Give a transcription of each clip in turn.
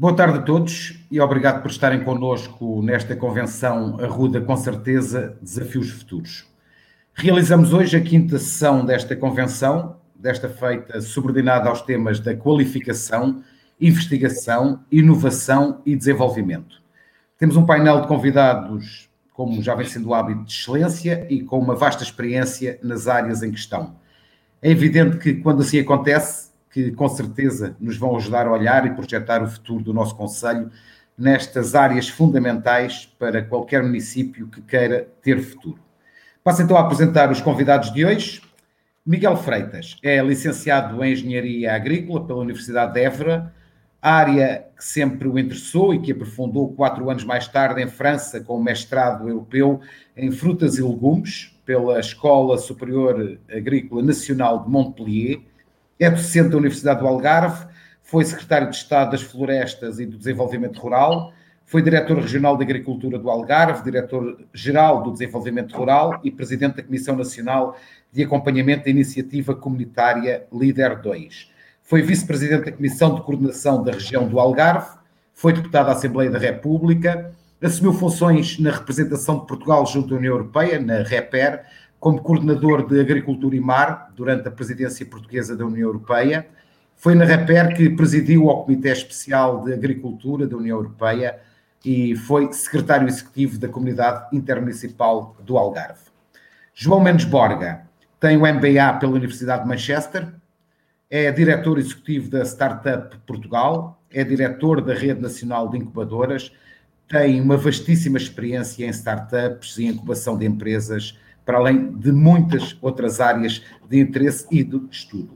Boa tarde a todos e obrigado por estarem connosco nesta convenção Arruda com certeza Desafios Futuros. Realizamos hoje a quinta sessão desta convenção, desta feita subordinada aos temas da qualificação, investigação, inovação e desenvolvimento. Temos um painel de convidados, como já vem sendo o hábito de excelência e com uma vasta experiência nas áreas em questão. É evidente que quando assim acontece, que com certeza nos vão ajudar a olhar e projetar o futuro do nosso Conselho nestas áreas fundamentais para qualquer município que queira ter futuro. Passo então a apresentar os convidados de hoje. Miguel Freitas é licenciado em Engenharia Agrícola pela Universidade de Évora, área que sempre o interessou e que aprofundou quatro anos mais tarde em França com o mestrado europeu em frutas e legumes pela Escola Superior Agrícola Nacional de Montpellier é docente da Universidade do Algarve, foi secretário de Estado das Florestas e do Desenvolvimento Rural, foi diretor regional de Agricultura do Algarve, diretor-geral do Desenvolvimento Rural e presidente da Comissão Nacional de Acompanhamento da Iniciativa Comunitária Líder 2. Foi vice-presidente da Comissão de Coordenação da Região do Algarve, foi deputado à Assembleia da República, assumiu funções na representação de Portugal junto à União Europeia, na REPER, como coordenador de Agricultura e Mar durante a presidência portuguesa da União Europeia. Foi na REPER que presidiu ao Comitê Especial de Agricultura da União Europeia e foi secretário executivo da Comunidade Intermunicipal do Algarve. João Mendes Borga tem o MBA pela Universidade de Manchester, é diretor executivo da Startup Portugal, é diretor da Rede Nacional de Incubadoras, tem uma vastíssima experiência em startups e incubação de empresas para além de muitas outras áreas de interesse e de estudo.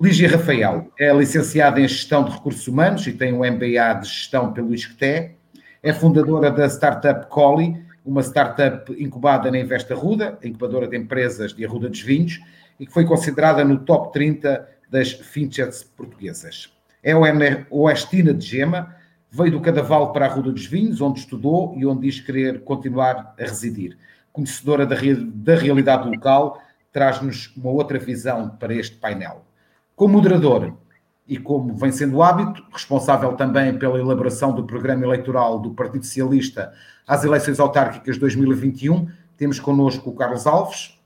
Lígia Rafael é licenciada em Gestão de Recursos Humanos e tem um MBA de Gestão pelo ISCTE. É fundadora da startup Coli, uma startup incubada na Investa Ruda, incubadora de empresas de Arruda dos Vinhos, e que foi considerada no top 30 das fintechs portuguesas. É oestina de Gema, veio do Cadaval para a Arruda dos Vinhos, onde estudou e onde diz querer continuar a residir conhecedora da, da realidade local, traz-nos uma outra visão para este painel. Como moderador e como vem sendo hábito, responsável também pela elaboração do programa eleitoral do Partido Socialista às eleições autárquicas 2021, temos connosco o Carlos Alves,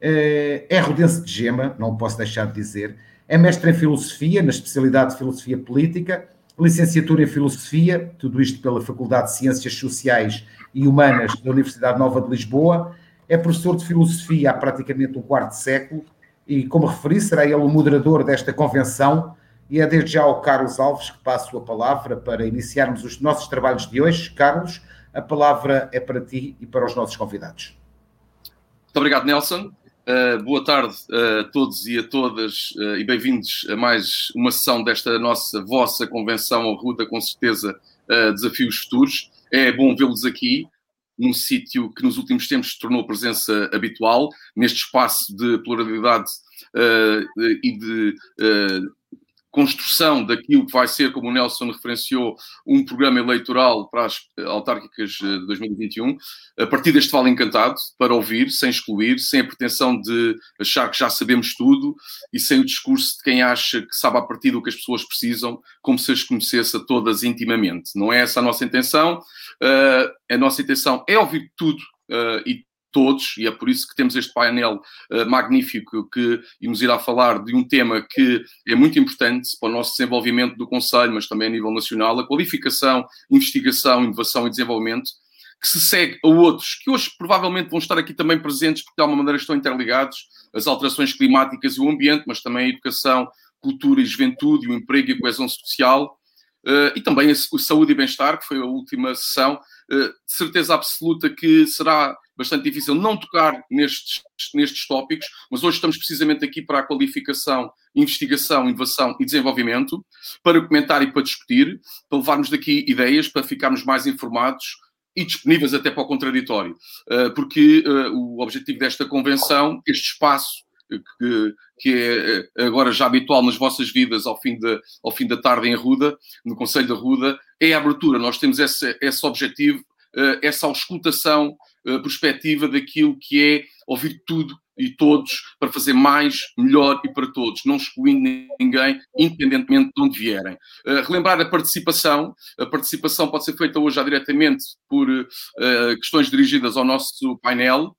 eh, é rodense de Gema, não posso deixar de dizer, é mestre em Filosofia, na especialidade de Filosofia Política, licenciatura em Filosofia, tudo isto pela Faculdade de Ciências Sociais e Humanas da Universidade Nova de Lisboa. É professor de filosofia há praticamente um quarto século e, como referi, será ele o moderador desta convenção. E é desde já ao Carlos Alves que passo a palavra para iniciarmos os nossos trabalhos de hoje. Carlos, a palavra é para ti e para os nossos convidados. Muito obrigado, Nelson. Uh, boa tarde a todos e a todas uh, e bem-vindos a mais uma sessão desta nossa vossa convenção Ruda, com certeza, uh, Desafios Futuros. É bom vê-los aqui, num sítio que nos últimos tempos se tornou presença habitual, neste espaço de pluralidade e de construção daquilo que vai ser, como o Nelson referenciou, um programa eleitoral para as autárquicas de 2021, a partir deste Vale Encantado, para ouvir, sem excluir, sem a pretensão de achar que já sabemos tudo e sem o discurso de quem acha que sabe a partir do que as pessoas precisam, como se as conhecesse a todas intimamente. Não é essa a nossa intenção. Uh, a nossa intenção é ouvir tudo e todos, e é por isso que temos este painel uh, magnífico que nos irá falar de um tema que é muito importante para o nosso desenvolvimento do Conselho, mas também a nível nacional, a qualificação, investigação, inovação e desenvolvimento, que se segue a outros, que hoje provavelmente vão estar aqui também presentes, porque de alguma maneira estão interligados, as alterações climáticas e o ambiente, mas também a educação, cultura e juventude, o emprego e a coesão social, uh, e também a, a saúde e bem-estar, que foi a última sessão, de certeza absoluta que será bastante difícil não tocar nestes, nestes tópicos, mas hoje estamos precisamente aqui para a qualificação, investigação, inovação e desenvolvimento, para comentar e para discutir, para levarmos daqui ideias, para ficarmos mais informados e disponíveis até para o contraditório, eh, porque eh, o objetivo desta convenção, este espaço que, que, é agora já habitual nas vossas vidas ao fim, de, ao fim da tarde em Arruda, no Conselho da Arruda, é a abertura. Nós temos esse, esse objetivo, eh, essa auscultação perspectiva daquilo que é ouvir tudo e todos para fazer mais, melhor e para todos, não excluindo ninguém, independentemente de onde vierem. Uh, relembrar a participação. A participação pode ser feita hoje já diretamente por uh, questões dirigidas ao nosso painel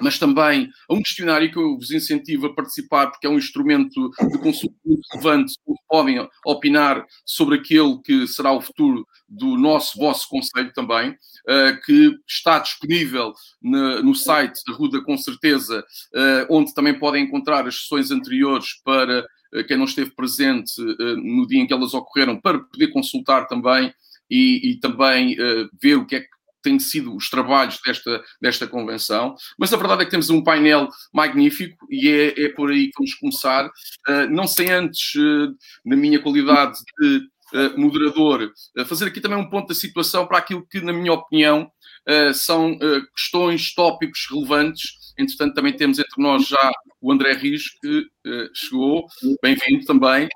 mas também a um questionário que eu vos incentivo a participar, porque é um instrumento de consulta muito relevante, onde podem opinar sobre aquele que será o futuro do nosso, vosso Conselho também, uh, que está disponível no, site da Ruda, com certeza, uh, onde também podem encontrar as sessões anteriores para uh, quem não esteve presente no dia em que elas ocorreram, para poder consultar também e, e também ver o que é que têm sido os trabalhos desta, desta convenção, mas a verdade é que temos um painel magnífico e é, é por aí que vamos começar. Uh, não sei antes, uh, na minha qualidade de uh, moderador, fazer aqui também um ponto da situação para aquilo que, na minha opinião, são questões, tópicos relevantes. Entretanto, também temos entre nós já o André Rios, que chegou, bem-vindo também.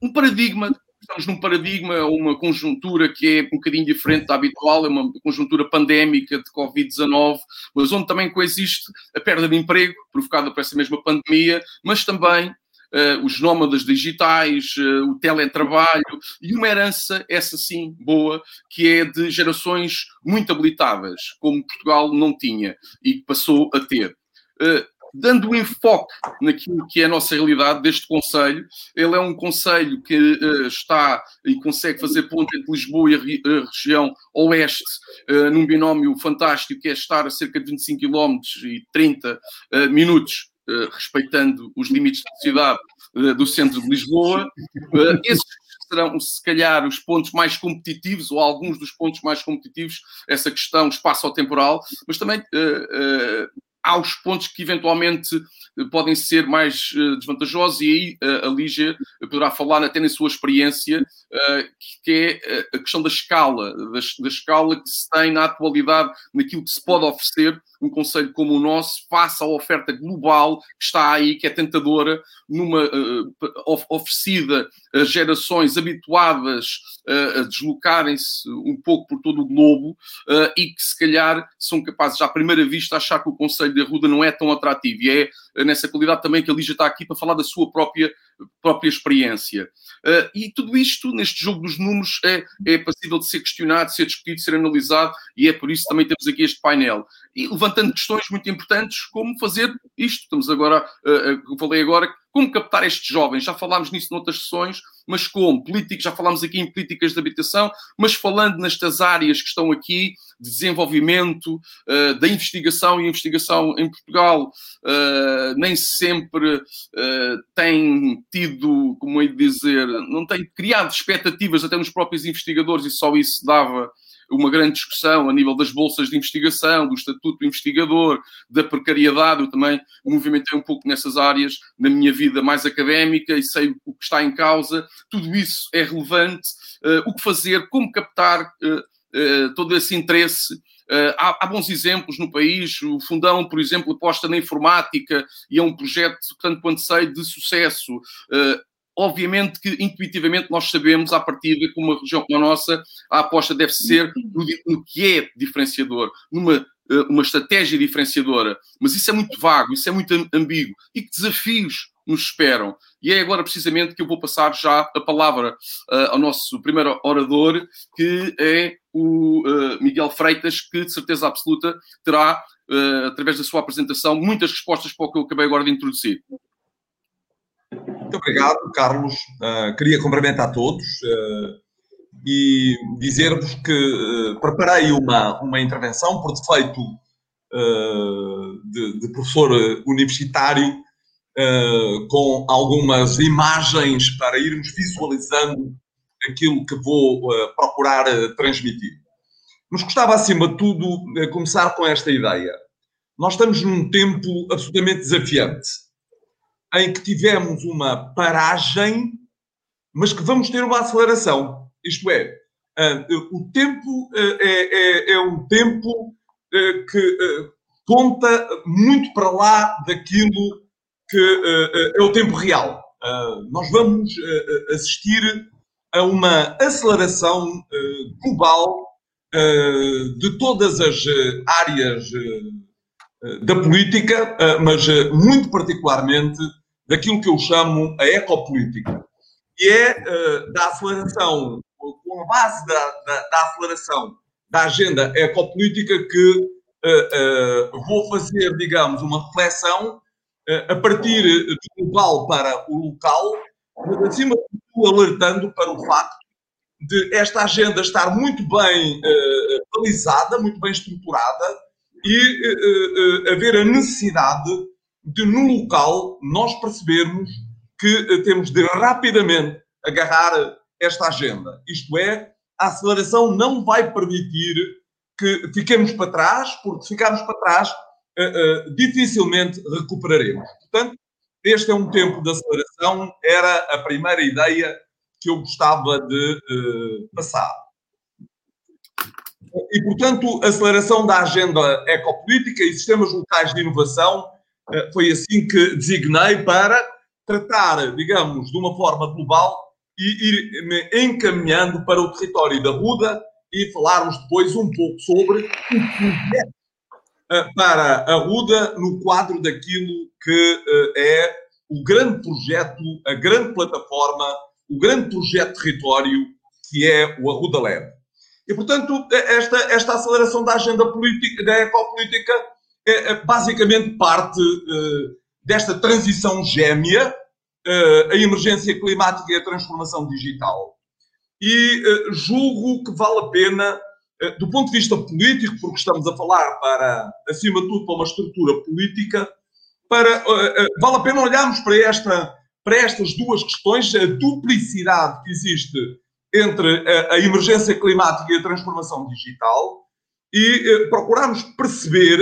um paradigma estamos num paradigma uma conjuntura que é um bocadinho diferente da habitual, é uma conjuntura pandémica de Covid-19, mas onde também coexiste a perda de emprego provocada por essa mesma pandemia, mas também uh, os nómadas digitais, uh, o teletrabalho e uma herança, essa sim, boa, que é de gerações muito habilitadas, como Portugal não tinha e passou a ter. Uh, dando enfoque naquilo que é a nossa realidade deste Conselho. Ele é um Conselho que uh, está e consegue fazer ponte entre Lisboa e a, re a região oeste, uh, num binómio fantástico que é estar a cerca de 25 km e 30 uh, minutos, respeitando os limites de cidade do centro de Lisboa. esses serão, se calhar, os pontos mais competitivos, ou alguns dos pontos mais competitivos, essa questão espaço-temporal, mas também uh, uh, há os pontos que eventualmente eh, podem ser mais uh, desvantajosos e aí uh, a Lígia poderá falar até na sua experiência, que é a questão da escala, da, escala que se tem na atualidade naquilo que se pode oferecer um conselho como o nosso, face à oferta global que está aí, que é tentadora, numa oferecida a gerações habituadas a deslocarem-se um pouco por todo o globo e que se calhar são capazes, à primeira vista, achar que o Conselho de Arruda não é tão atrativo. E é nessa qualidade também que a Lígia está aqui para falar da sua própria, própria experiência. Uh, e tudo isto, neste jogo dos números, é, é passível de ser questionado, de ser discutido, de ser analisado, e é por isso que também temos aqui este painel. E levantando questões muito importantes, como fazer isto. Estamos agora, uh, uh, falei agora, como captar estes jovens. Já falámos nisso noutras sessões, mas como? Políticos, já falámos aqui em políticas de habitação, mas falando nestas áreas que estão aqui, de desenvolvimento, uh, da investigação, e a investigação em Portugal uh, nem sempre uh, tem tido, como é de dizer, não tem criado expectativas até nos próprios investigadores e só isso dava uma grande discussão a nível das bolsas de investigação, do estatuto do investigador, da precariedade. Eu também movimentei um pouco nessas áreas na minha vida mais académica e sei o que está em causa. Tudo isso é relevante. Uh, o que fazer, como captar uh, uh, todo esse interesse. Uh, há, há, bons exemplos no país. O Fundão, por exemplo, aposta na informática e é um projeto, tanto quanto sei, de sucesso. Uh, Obviamente que intuitivamente nós sabemos, à partida, que uma região como a nossa, a aposta deve ser no, no que é diferenciador, numa eh, uma estratégia diferenciadora. Mas isso é muito vago, isso é muito ambíguo. E que desafios nos esperam? E é agora precisamente que eu vou passar já a palavra uh, ao nosso primeiro orador, que é o uh, Miguel Freitas, que de certeza absoluta terá, uh, através da sua apresentação, muitas respostas para o que eu acabei agora de introduzir. Muito obrigado, Carlos. Queria cumprimentar a todos e dizer-vos que preparei uma, uma intervenção por defeito de, de, professor universitário com algumas imagens para irmos visualizando aquilo que vou procurar transmitir. Nos gostava, acima de tudo, começar com esta ideia. Nós estamos num tempo absolutamente desafiante em que tivemos uma paragem, mas que vamos ter uma aceleração. Isto é, uh, o tempo uh, é, é, é, um tempo uh, que conta muito para lá daquilo que é o tempo real. nós vamos assistir a uma aceleração global de todas as áreas da política, mas muito particularmente daquilo que eu chamo a ecopolítica. E é da aceleração, com a base da, da, da aceleração da agenda ecopolítica que vou fazer, digamos, uma reflexão a partir do global para o local, mas acima de tudo alertando para o facto de esta agenda estar muito bem uh, balizada, muito bem estruturada e uh, uh, haver a necessidade de, no local, nós percebermos que temos de rapidamente agarrar esta agenda. Isto é, a aceleração não vai permitir que fiquemos para trás, porque se ficarmos para trás, dificilmente recuperaremos. Portanto, este é um tempo de aceleração, era a primeira ideia que eu gostava de uh, passar. E, portanto, aceleração da agenda ecopolítica e sistemas locais de inovação uh, foi assim que designei para tratar, digamos, de uma forma global e ir me encaminhando para o território da Ruda e falarmos depois um pouco sobre o projeto uh, para a Ruda no quadro daquilo que é o grande projeto, a grande plataforma o grande projeto território que é o Arruda Lab. E, portanto, esta, esta aceleração da agenda política, da ecopolítica, é, é basicamente parte desta transição gêmea, a emergência climática e a transformação digital. E julgo que vale a pena, do ponto de vista político, porque estamos a falar para, acima de tudo, para uma estrutura política, para, vale a pena olharmos para esta para estas duas questões, a duplicidade que existe entre a, a emergência climática e a transformação digital, e eh, procurarmos perceber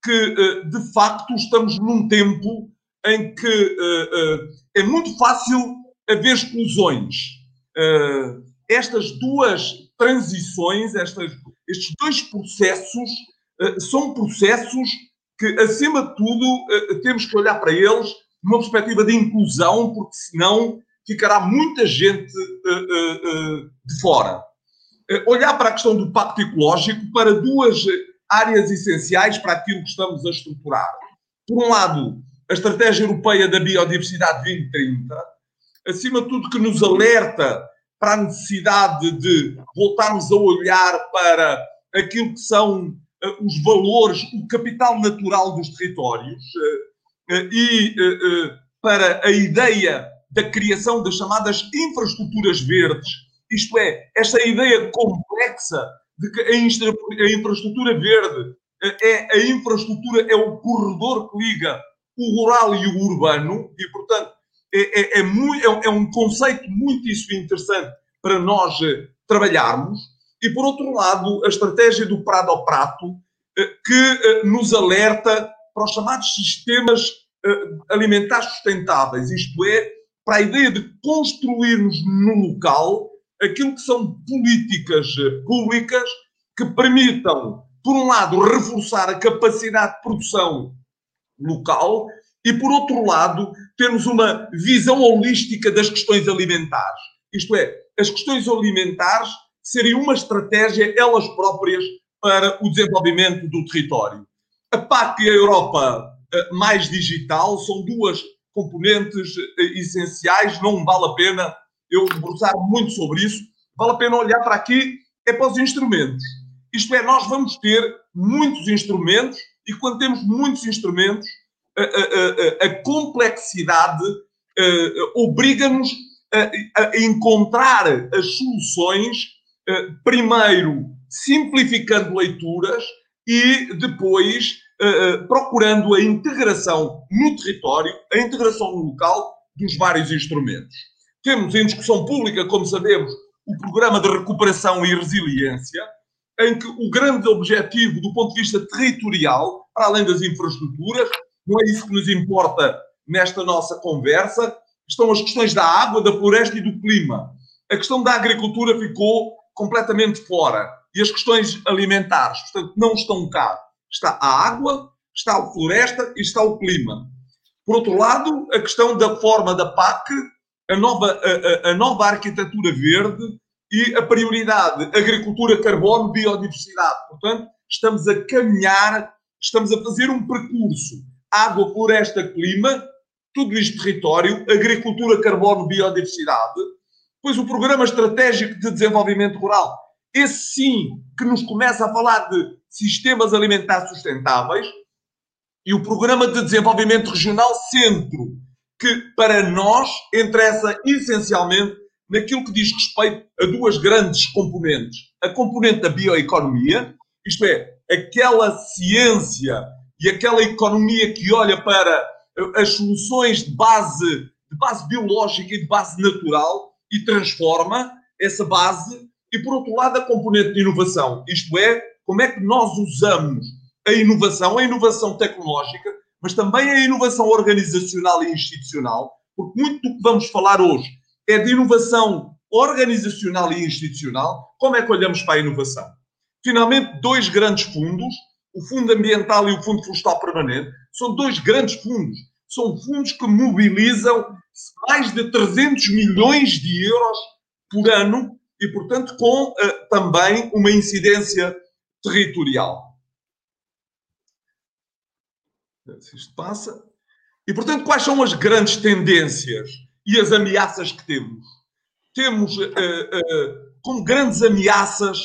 que, eh, de facto, estamos num tempo em que eh, eh é muito fácil haver explosões. Eh, estas duas transições, estas, estes dois processos, eh, são processos que, acima de tudo, temos que olhar para eles numa perspectiva de inclusão, porque senão ficará muita gente uh, de fora. olhar para a questão do pacto ecológico para duas áreas essenciais para aquilo que estamos a estruturar. Por um lado, a Estratégia Europeia da Biodiversidade 2030, acima de tudo, que nos alerta para a necessidade de voltarmos a olhar para aquilo que são os valores, o capital natural dos territórios, eh, e eh, eh, para a ideia da criação das chamadas infraestruturas verdes, isto é, esta ideia complexa de que a infraestrutura verde é a infraestrutura, é o corredor que liga o rural e o urbano, e portanto é, é, é, muito, é, é um conceito muitíssimo interessante para nós trabalharmos. E por outro lado, a estratégia do Prado ao Prato, que nos alerta para os chamados sistemas alimentares sustentáveis, isto é, para a ideia de construirmos no local aquilo que são políticas eh, públicas que permitam, por um lado, reforçar a capacidade de produção local e, por outro lado, termos uma visão holística das questões alimentares. Isto é, as questões alimentares serem uma estratégia elas próprias para o desenvolvimento do território. A PAC e a Europa eh, mais digital são duas componentes eh, essenciais, não vale a pena eu debruçar muito sobre isso, vale a pena olhar para aqui, é para os instrumentos. Isto é, nós vamos ter muitos instrumentos e quando temos muitos instrumentos, a, a, a, a complexidade eh, obriga-nos a, encontrar as soluções, primeiro simplificando leituras e depois uh, procurando a integração no território, a integração no local dos vários instrumentos. Temos em discussão pública, como sabemos, o Programa de Recuperação e Resiliência, em que o grande objetivo do ponto de vista territorial, para além das infraestruturas, não é isso que nos importa nesta nossa conversa, estão as questões da água, da floresta e do clima. A questão da agricultura ficou completamente fora. E as questões alimentares, portanto, não estão cá está a água, está a floresta e está o clima. Por outro lado, a questão da forma da PAC, a nova, a, a nova arquitetura verde e a prioridade agricultura, carbono, biodiversidade. Portanto, estamos a caminhar, estamos a fazer um percurso água, floresta, clima, tudo isto território, agricultura, carbono, biodiversidade, depois o Programa Estratégico de Desenvolvimento Rural, esse sim que nos começa a falar de sistemas alimentares sustentáveis, e o Programa de Desenvolvimento Regional Centro, que para nós interessa essencialmente naquilo que diz respeito a duas grandes componentes. A componente da bioeconomia, isto é, aquela ciência e aquela economia que olha para as soluções de base, de base biológica e de base natural e transforma essa base. E, por outro lado, a componente de inovação, isto é, como é que nós usamos a inovação, a inovação tecnológica, mas também a inovação organizacional e institucional, porque muito do que vamos falar hoje é de inovação organizacional e institucional. Como é que olhamos para a inovação? Finalmente, dois grandes fundos, o Fundo Ambiental e o Fundo Florestal Permanente, são dois grandes fundos. São fundos que mobilizam mais de 300 milhões de euros por ano e, portanto, com uh, também uma incidência territorial. Isto passa. E, portanto, quais são as grandes tendências e as ameaças que temos? Temos uh, uh, como grandes ameaças,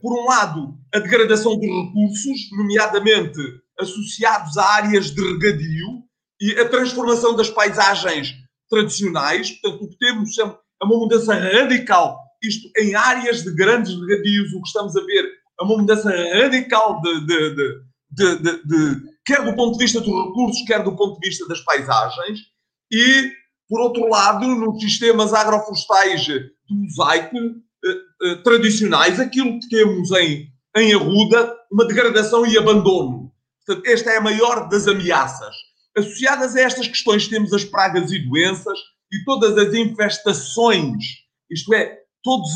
por um lado, a degradação dos recursos, nomeadamente associados a áreas de regadio e a transformação das paisagens tradicionais. Portanto, o que temos é uma mudança radical, isto em áreas de grandes regadios, o que estamos a ver é uma mudança radical de, de, de, de quer do ponto de vista dos recursos, quer do ponto de vista das paisagens, e, por outro lado, nos sistemas agroflorestais de mosaico eh, eh, tradicionais, aquilo que temos em, em Arruda, uma degradação e abandono. Portanto, esta é a maior das ameaças. Associadas a estas questões temos as pragas e doenças e todas as infestações, isto é, todos,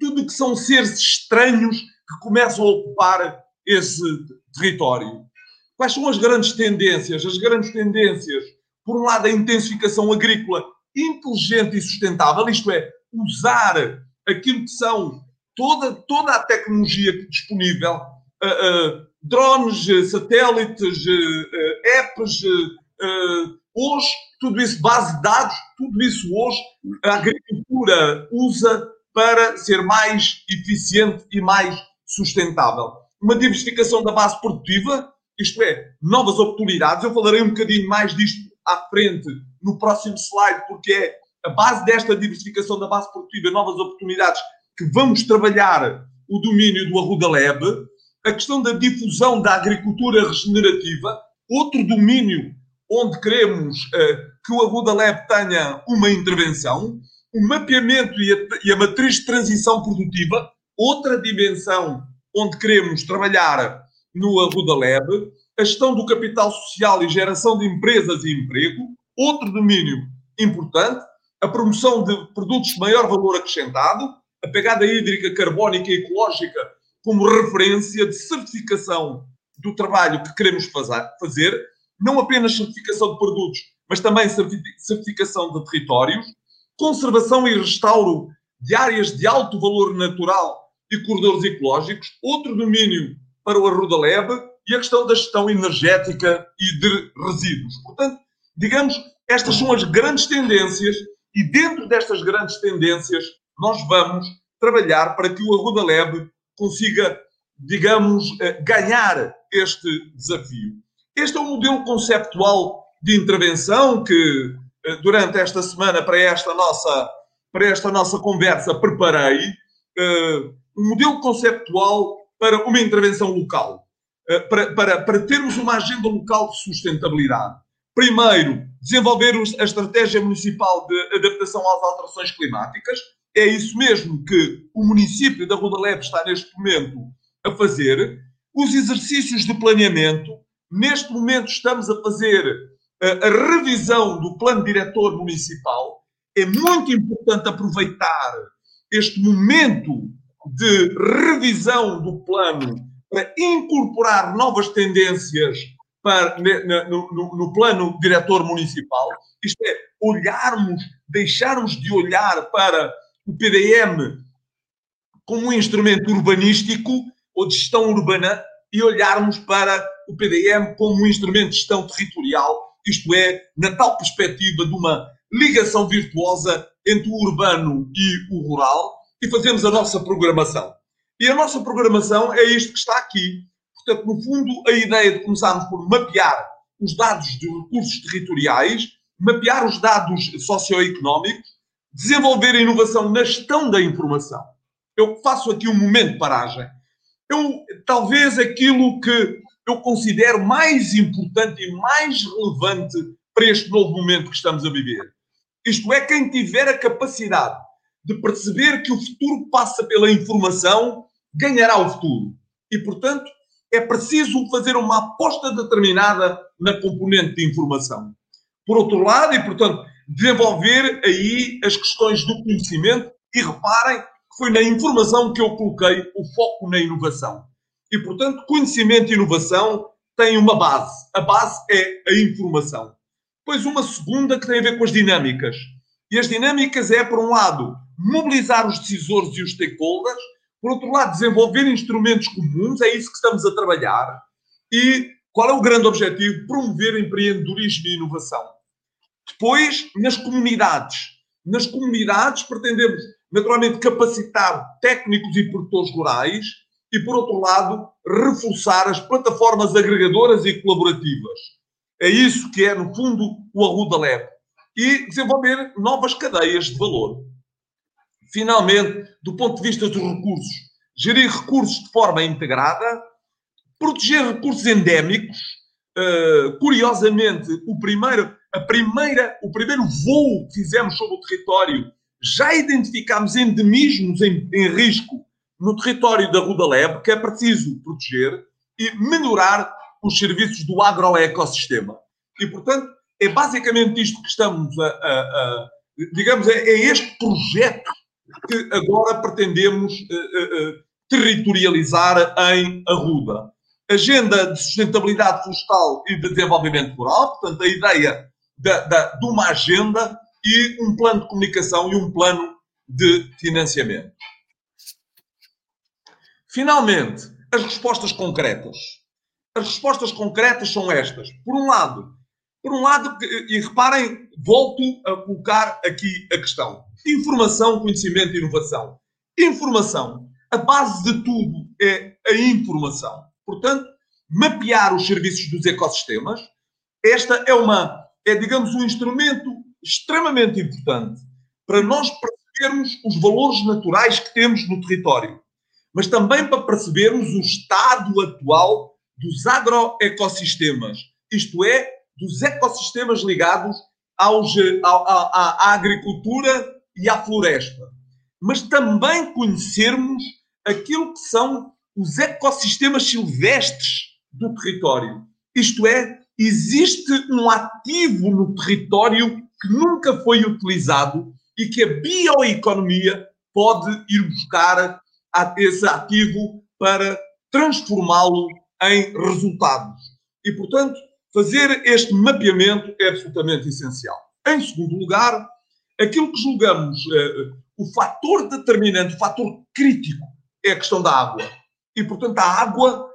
tudo que são seres estranhos que começam a ocupar esse território. Quais são as grandes tendências? As grandes tendências, por um lado, a intensificação agrícola inteligente e sustentável, isto é, usar aquilo que são toda, toda a tecnologia disponível, uh, uh, drones, satélites, uh, apps, hoje, tudo isso, base de dados, tudo isso hoje a agricultura usa para ser mais eficiente e mais sustentável. Uma diversificação da base produtiva, isto é, novas oportunidades. Eu falarei um bocadinho mais disto à frente no próximo slide, porque é a base desta diversificação da base produtiva, novas oportunidades, que vamos trabalhar o domínio do Arruda Lab, a questão da difusão da agricultura regenerativa, outro domínio onde queremos uh, que o Arruda Lab tenha uma intervenção, o mapeamento e a, e a matriz de transição produtiva, outra dimensão onde queremos trabalhar no Arruda Lab, a gestão do capital social e geração de empresas e emprego, outro domínio importante, a promoção de produtos de maior valor acrescentado, a pegada hídrica, carbónica e ecológica como referência de certificação do trabalho que queremos fazer, não apenas certificação de produtos, mas também certificação de territórios, conservação e restauro de áreas de alto valor natural e corredores ecológicos, outro domínio para o Arruda Leve e a questão da gestão energética e de resíduos. Portanto, digamos, estas são as grandes tendências e dentro destas grandes tendências nós vamos trabalhar para que o Arruda consiga, digamos, eh, ganhar este desafio. Este é o modelo conceptual de intervenção que eh, durante esta semana para esta nossa para esta nossa conversa preparei uh, um modelo conceptual para uma intervenção local, eh, para, para, para termos uma agenda local de sustentabilidade. Primeiro, desenvolver a estratégia municipal de adaptação às alterações climáticas. É isso mesmo que o município da Rua Leve está neste momento a fazer. Os exercícios de planeamento. Neste momento estamos a fazer eh, a revisão do plano diretor municipal. É muito importante aproveitar este momento de revisão do plano para incorporar novas tendências para, no, no, no, plano diretor municipal, isto é, olharmos, deixarmos de olhar para o PDM como um instrumento urbanístico ou de gestão urbana e olharmos para o PDM como um instrumento de gestão territorial, isto é, na tal perspectiva de uma ligação virtuosa entre o urbano e o rural, e fazemos a nossa programação. E a nossa programação é isto que está aqui. Portanto, no fundo, a ideia de começarmos por mapear os dados de recursos territoriais, mapear os dados socioeconómicos, desenvolver a inovação na gestão da informação. Eu faço aqui um momento de paragem. Eu, talvez aquilo que eu considero mais importante e mais relevante para este novo momento que estamos a viver. Isto é, quem tiver a capacidade de perceber que o futuro passa pela informação, ganhará o futuro. E, portanto, é preciso fazer uma aposta determinada na componente de informação. Por outro lado, e portanto, desenvolver aí as questões do conhecimento e reparem que foi na informação que eu coloquei o foco na inovação. E portanto, conhecimento e inovação têm uma base. A base é a informação. Depois uma segunda que tem a ver com as dinâmicas. E as dinâmicas é, por um lado, mobilizar os decisores e os stakeholders, por outro lado, desenvolver instrumentos comuns, é isso que estamos a trabalhar. E qual é o grande objetivo? Promover empreendedorismo e inovação. Depois, nas comunidades. Nas comunidades, pretendemos, naturalmente, capacitar técnicos e produtores rurais e, por outro lado, reforçar as plataformas agregadoras e colaborativas. É isso que é, no fundo, o Arruda Lab. E desenvolver novas cadeias de valor. Finalmente, do ponto de vista dos recursos, gerir recursos de forma integrada, proteger recursos endémicos. Uh, curiosamente, o primeiro, a primeira, o primeiro voo que fizemos sobre o território, já identificámos endemismos em, em risco no território da Rudaleb, que é preciso proteger e melhorar os serviços do agroecossistema. E, portanto, é basicamente isto que estamos a, a, a digamos, é, é este projeto que agora pretendemos uh, uh, territorializar em Arruda. Agenda de sustentabilidade florestal e de desenvolvimento rural, portanto, a ideia da, da, de uma agenda e um plano de comunicação e um plano de financiamento. Finalmente, as respostas concretas. As respostas concretas são estas. Por um lado, por um lado, e reparem, volto a colocar aqui a questão. Informação, conhecimento e inovação. Informação. A base de tudo é a informação. Portanto, mapear os serviços dos ecossistemas. Esta é uma, é digamos, um instrumento extremamente importante para nós percebermos os valores naturais que temos no território, mas também para percebermos o estado atual dos agroecossistemas, isto é, dos ecossistemas ligados aos, à, à agricultura e à floresta, mas também conhecermos aquilo que são os ecossistemas silvestres do território. Isto é, existe um ativo no território que nunca foi utilizado e que a bioeconomia pode ir buscar esse ativo para transformá-lo em resultados. E, portanto, fazer este mapeamento é absolutamente essencial. Em segundo lugar, aquilo que julgamos uh, o fator determinante, o fator crítico, é a questão da água. E, portanto, a água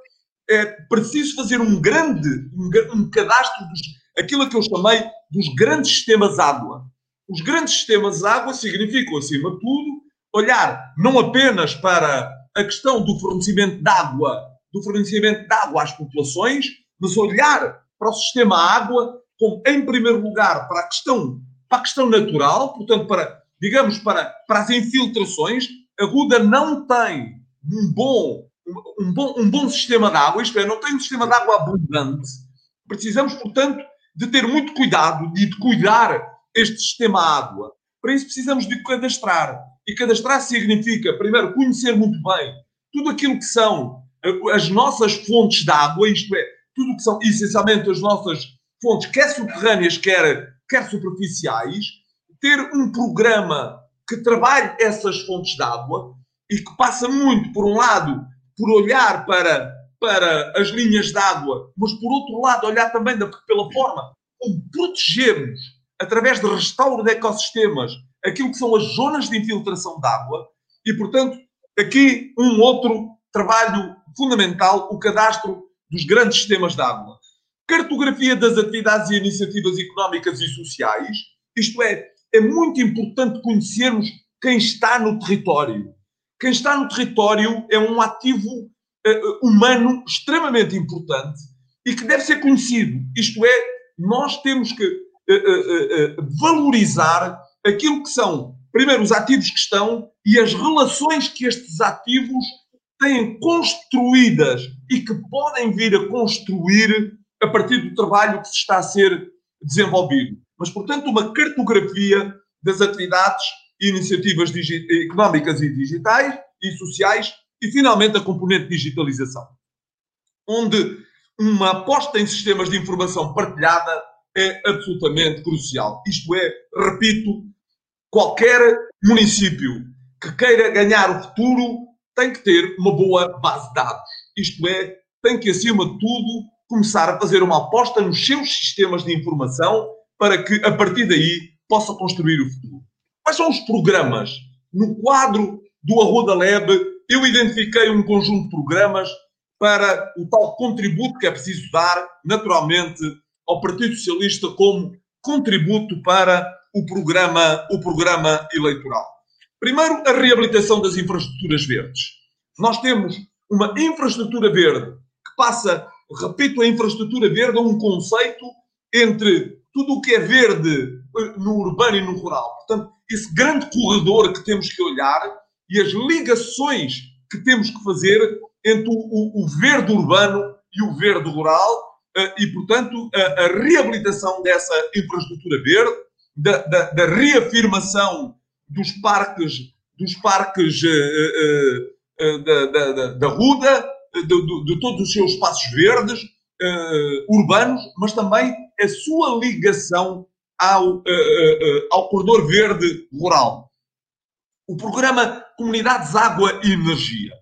é preciso fazer um grande, um, um cadastro dos, aquilo que eu chamei dos grandes sistemas água. Os grandes sistemas água significam, acima de tudo, olhar não apenas para a questão do fornecimento de água, do fornecimento de água às populações, mas olhar para o sistema água como, em primeiro lugar, para a questão para a questão natural, portanto, para, digamos, para, para as infiltrações, a Ruda não tem um bom, um, bom, um bom sistema de água, isto é, não tem um sistema de água abundante. Precisamos, portanto, de ter muito cuidado e de cuidar este sistema água. Para isso precisamos de cadastrar. E cadastrar significa, primeiro, conhecer muito bem tudo aquilo que são as nossas fontes de água, isto é, tudo que são essencialmente as nossas fontes, quer subterrâneas, quer quer superficiais, ter um programa que trabalhe essas fontes de água e que passa muito, por um lado, por olhar para, para as linhas de água, mas por outro lado, olhar também da, pela forma como protegermos, através de restauro de ecossistemas, aquilo que são as zonas de infiltração de água e, portanto, aqui um outro trabalho fundamental, o cadastro dos grandes sistemas de água. Cartografia das atividades e iniciativas económicas e sociais, isto é, é muito importante conhecermos quem está no território. Quem está no território é um ativo uh, humano extremamente importante e que deve ser conhecido. Isto é, nós temos que uh, uh, valorizar aquilo que são, primeiro, os ativos que estão e as relações que estes ativos têm construídas e que podem vir a construir a partir do trabalho que está a ser desenvolvido. Mas, portanto, uma cartografia das atividades e iniciativas económicas e digitais e sociais e, finalmente, a componente digitalização, onde uma aposta em sistemas de informação partilhada é absolutamente crucial. Isto é, repito, qualquer município que queira ganhar o futuro tem que ter uma boa base de dados. Isto é, tem que, acima de tudo, começar a fazer uma aposta nos seus sistemas de informação para que, a partir daí, possa construir o futuro. Quais são os programas? No quadro do Arruda Lab, eu identifiquei um conjunto de programas para o tal contributo que é preciso dar, naturalmente, ao Partido Socialista como contributo para o programa, o programa eleitoral. Primeiro, a reabilitação das infraestruturas verdes. Nós temos uma infraestrutura verde que passa, repito, a infraestrutura verde é um conceito entre tudo o que é verde eh, no urbano e no rural. Portanto, esse grande corredor que temos que olhar e as ligações que temos que fazer entre o, o, verde urbano e o verde rural uh, e, portanto, a, a, reabilitação dessa infraestrutura verde, da, da, da reafirmação dos parques, dos parques uh, uh, da, da, da, Ruda, de, de, de, todos os seus espaços verdes urbanos, mas também a sua ligação ao, ao corredor verde rural. O programa Comunidades Água e Energia.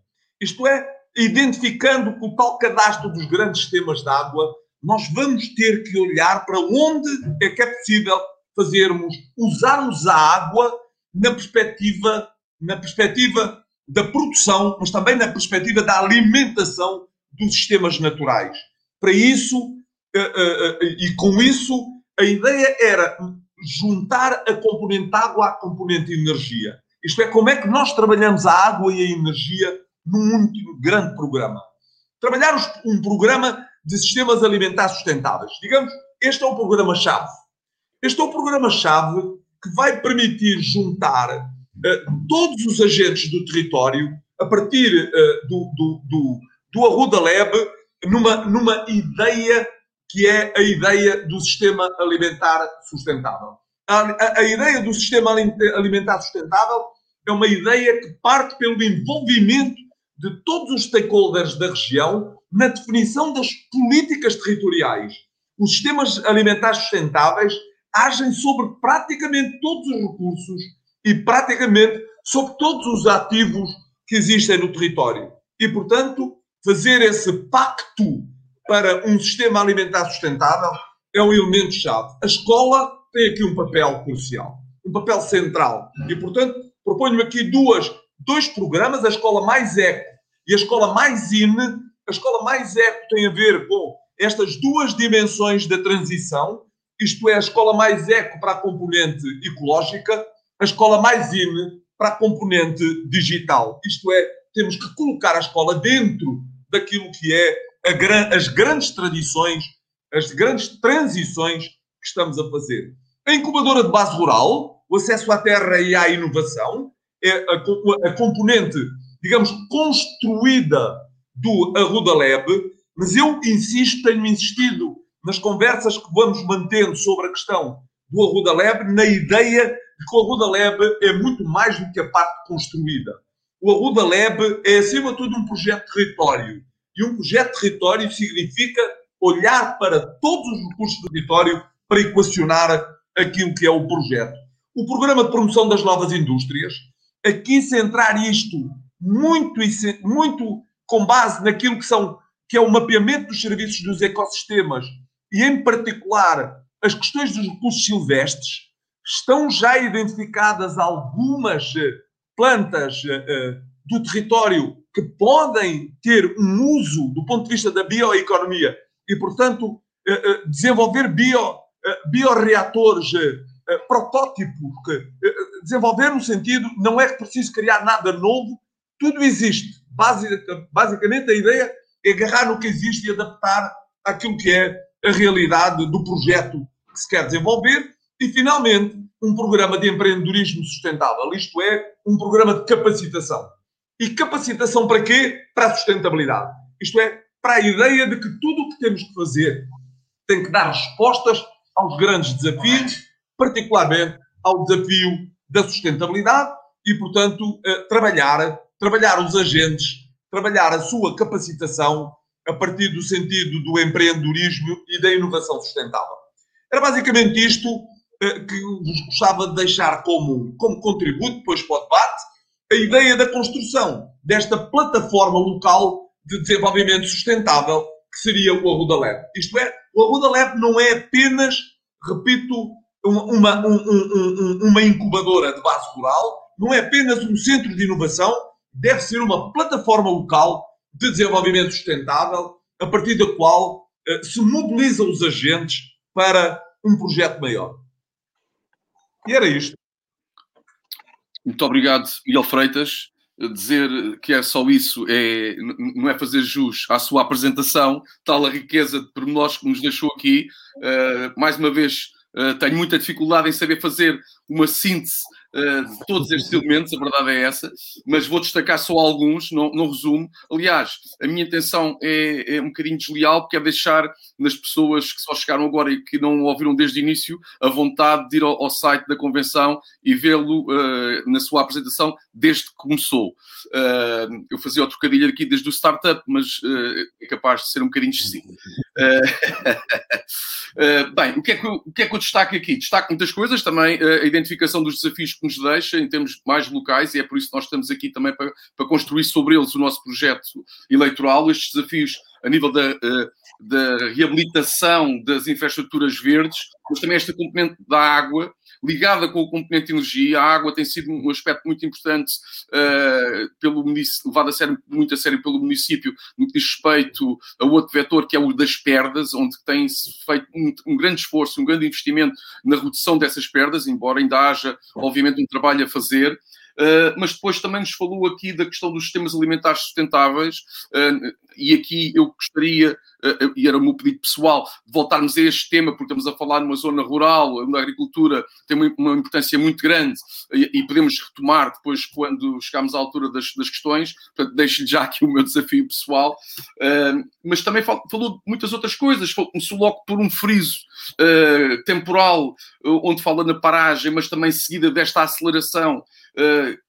Isto é, identificando o tal cadastro dos grandes sistemas de água, nós vamos ter que olhar para onde é que é possível fazermos, usarmos a água na perspectiva, na perspectiva da produção, mas também na perspectiva da alimentação dos sistemas naturais. Para isso, eh, eh, eh, e com isso, a ideia era juntar a componente água à componente energia. Isto é, como é que nós trabalhamos a água e a energia num único grande programa. Trabalhar um programa de sistemas alimentares sustentáveis. Digamos, este é o programa-chave. Este é o programa-chave que vai permitir juntar todos os agentes do território a partir uh, do, do, do, do Arruda Lab numa, numa ideia que é a ideia do sistema alimentar sustentável. A, a, a ideia do sistema alimentar sustentável é uma ideia que parte pelo envolvimento de todos os stakeholders da região na definição das políticas territoriais. Os sistemas alimentares sustentáveis agem sobre praticamente todos os recursos e praticamente sobre todos os ativos que existem no território. E, portanto, fazer esse pacto para um sistema alimentar sustentável é um elemento-chave. A escola tem aqui um papel crucial, um papel central. E, portanto, proponho aqui duas, dois programas, a Escola Mais Eco e a escola mais in, a escola mais eco tem a ver com estas duas dimensões da transição, isto é, a escola mais eco para a componente ecológica, a escola mais in para a componente digital. Isto é, temos que colocar a escola dentro daquilo que é gran, as grandes tradições, as grandes transições que estamos a fazer. A incubadora de base rural, o acesso à terra e à inovação, é a, a componente digamos, construída do Arruda Lab, mas eu insisto, tenho insistido nas conversas que vamos mantendo sobre a questão do Arruda Lab, na ideia de que o Arruda Lab é muito mais do que a parte construída. O Arruda Lab é, acima de tudo, um projeto de território. E um projeto de território significa olhar para todos os recursos do território para equacionar aquilo que é o projeto. O Programa de Promoção das Novas Indústrias, aqui centrar isto muito, muito com base naquilo que, são, que é o mapeamento dos serviços dos ecossistemas e, em particular, as questões dos recursos silvestres, estão já identificadas algumas eh, plantas uh, do território que podem ter um uso do ponto de vista da bioeconomia e, portanto, desenvolver bio, bioreatores protótipos, desenvolver no sentido, não é preciso criar nada novo, tudo existe. Basicamente, a ideia é agarrar no que existe e adaptar aquilo que é a realidade do projeto que se quer desenvolver e, finalmente, um programa de empreendedorismo sustentável, isto é, um programa de capacitação. E capacitação para quê? Para a sustentabilidade. Isto é, para a ideia de que tudo o que temos que fazer tem que dar respostas aos grandes desafios, particularmente ao desafio da sustentabilidade e, portanto, eh, trabalhar, trabalhar os agentes, trabalhar a sua capacitação a partir do sentido do empreendedorismo e da inovação sustentável. Era basicamente isto que vos gostava de deixar como, como contributo depois para o debate, a ideia da construção desta plataforma local de desenvolvimento sustentável que seria o Arruda Lab. Isto é, o Arruda Lab não é apenas, repito, uma, um, um, uma incubadora de base rural, não é apenas um centro de inovação, deve ser uma plataforma local de desenvolvimento sustentável, a partir da qual uh, se mobilizam os agentes para um projeto maior. E era isto. Muito obrigado, Miguel Freitas. Dizer que é só isso é, não é fazer jus à sua apresentação, tal a riqueza de pormenores que nos deixou aqui. Uh, mais uma vez, uh, tenho muita dificuldade em saber fazer uma síntese todos estes elementos, a verdade é essa, mas vou destacar só alguns, não, não resumo. Aliás, a minha intenção é, é, um bocadinho desleal, porque é deixar nas pessoas que só chegaram agora e que não ouviram desde o início a vontade de ir ao, ao site da convenção e vê-lo uh, na sua apresentação desde que começou. Uh, eu fazia o trocadilho aqui desde o startup, mas uh, é capaz de ser um bocadinho excessivo. bem, o que, é que eu, o que é que eu destaco aqui? Destaco muitas coisas, também a identificação dos desafios que nos deixa em termos mais locais, e é por isso que nós estamos aqui também para, para construir sobre eles o nosso projeto eleitoral, estes desafios a nível da, da reabilitação das infraestruturas verdes, mas também esta componente da água, ligada com o componente de energia. A água tem sido um aspecto muito importante uh, pelo levado a sério, muito a sério pelo município no que diz respeito a outro vetor que é o das perdas, onde tem-se feito um, um, grande esforço, um grande investimento na redução dessas perdas, embora ainda haja, obviamente, um trabalho a fazer. Uh, mas depois também nos falou aqui da questão dos sistemas alimentares sustentáveis, uh, e aqui eu gostaria, uh, e era o meu pedido pessoal, de voltarmos a este tema, porque estamos a falar numa zona rural, onde a agricultura tem uma, uma importância muito grande, e, e, podemos retomar depois quando chegarmos à altura das, das questões, portanto deixo-lhe já aqui o meu desafio pessoal, mas também falou, falou de muitas outras coisas, começou logo por um friso temporal, onde fala na paragem, mas também seguida desta aceleração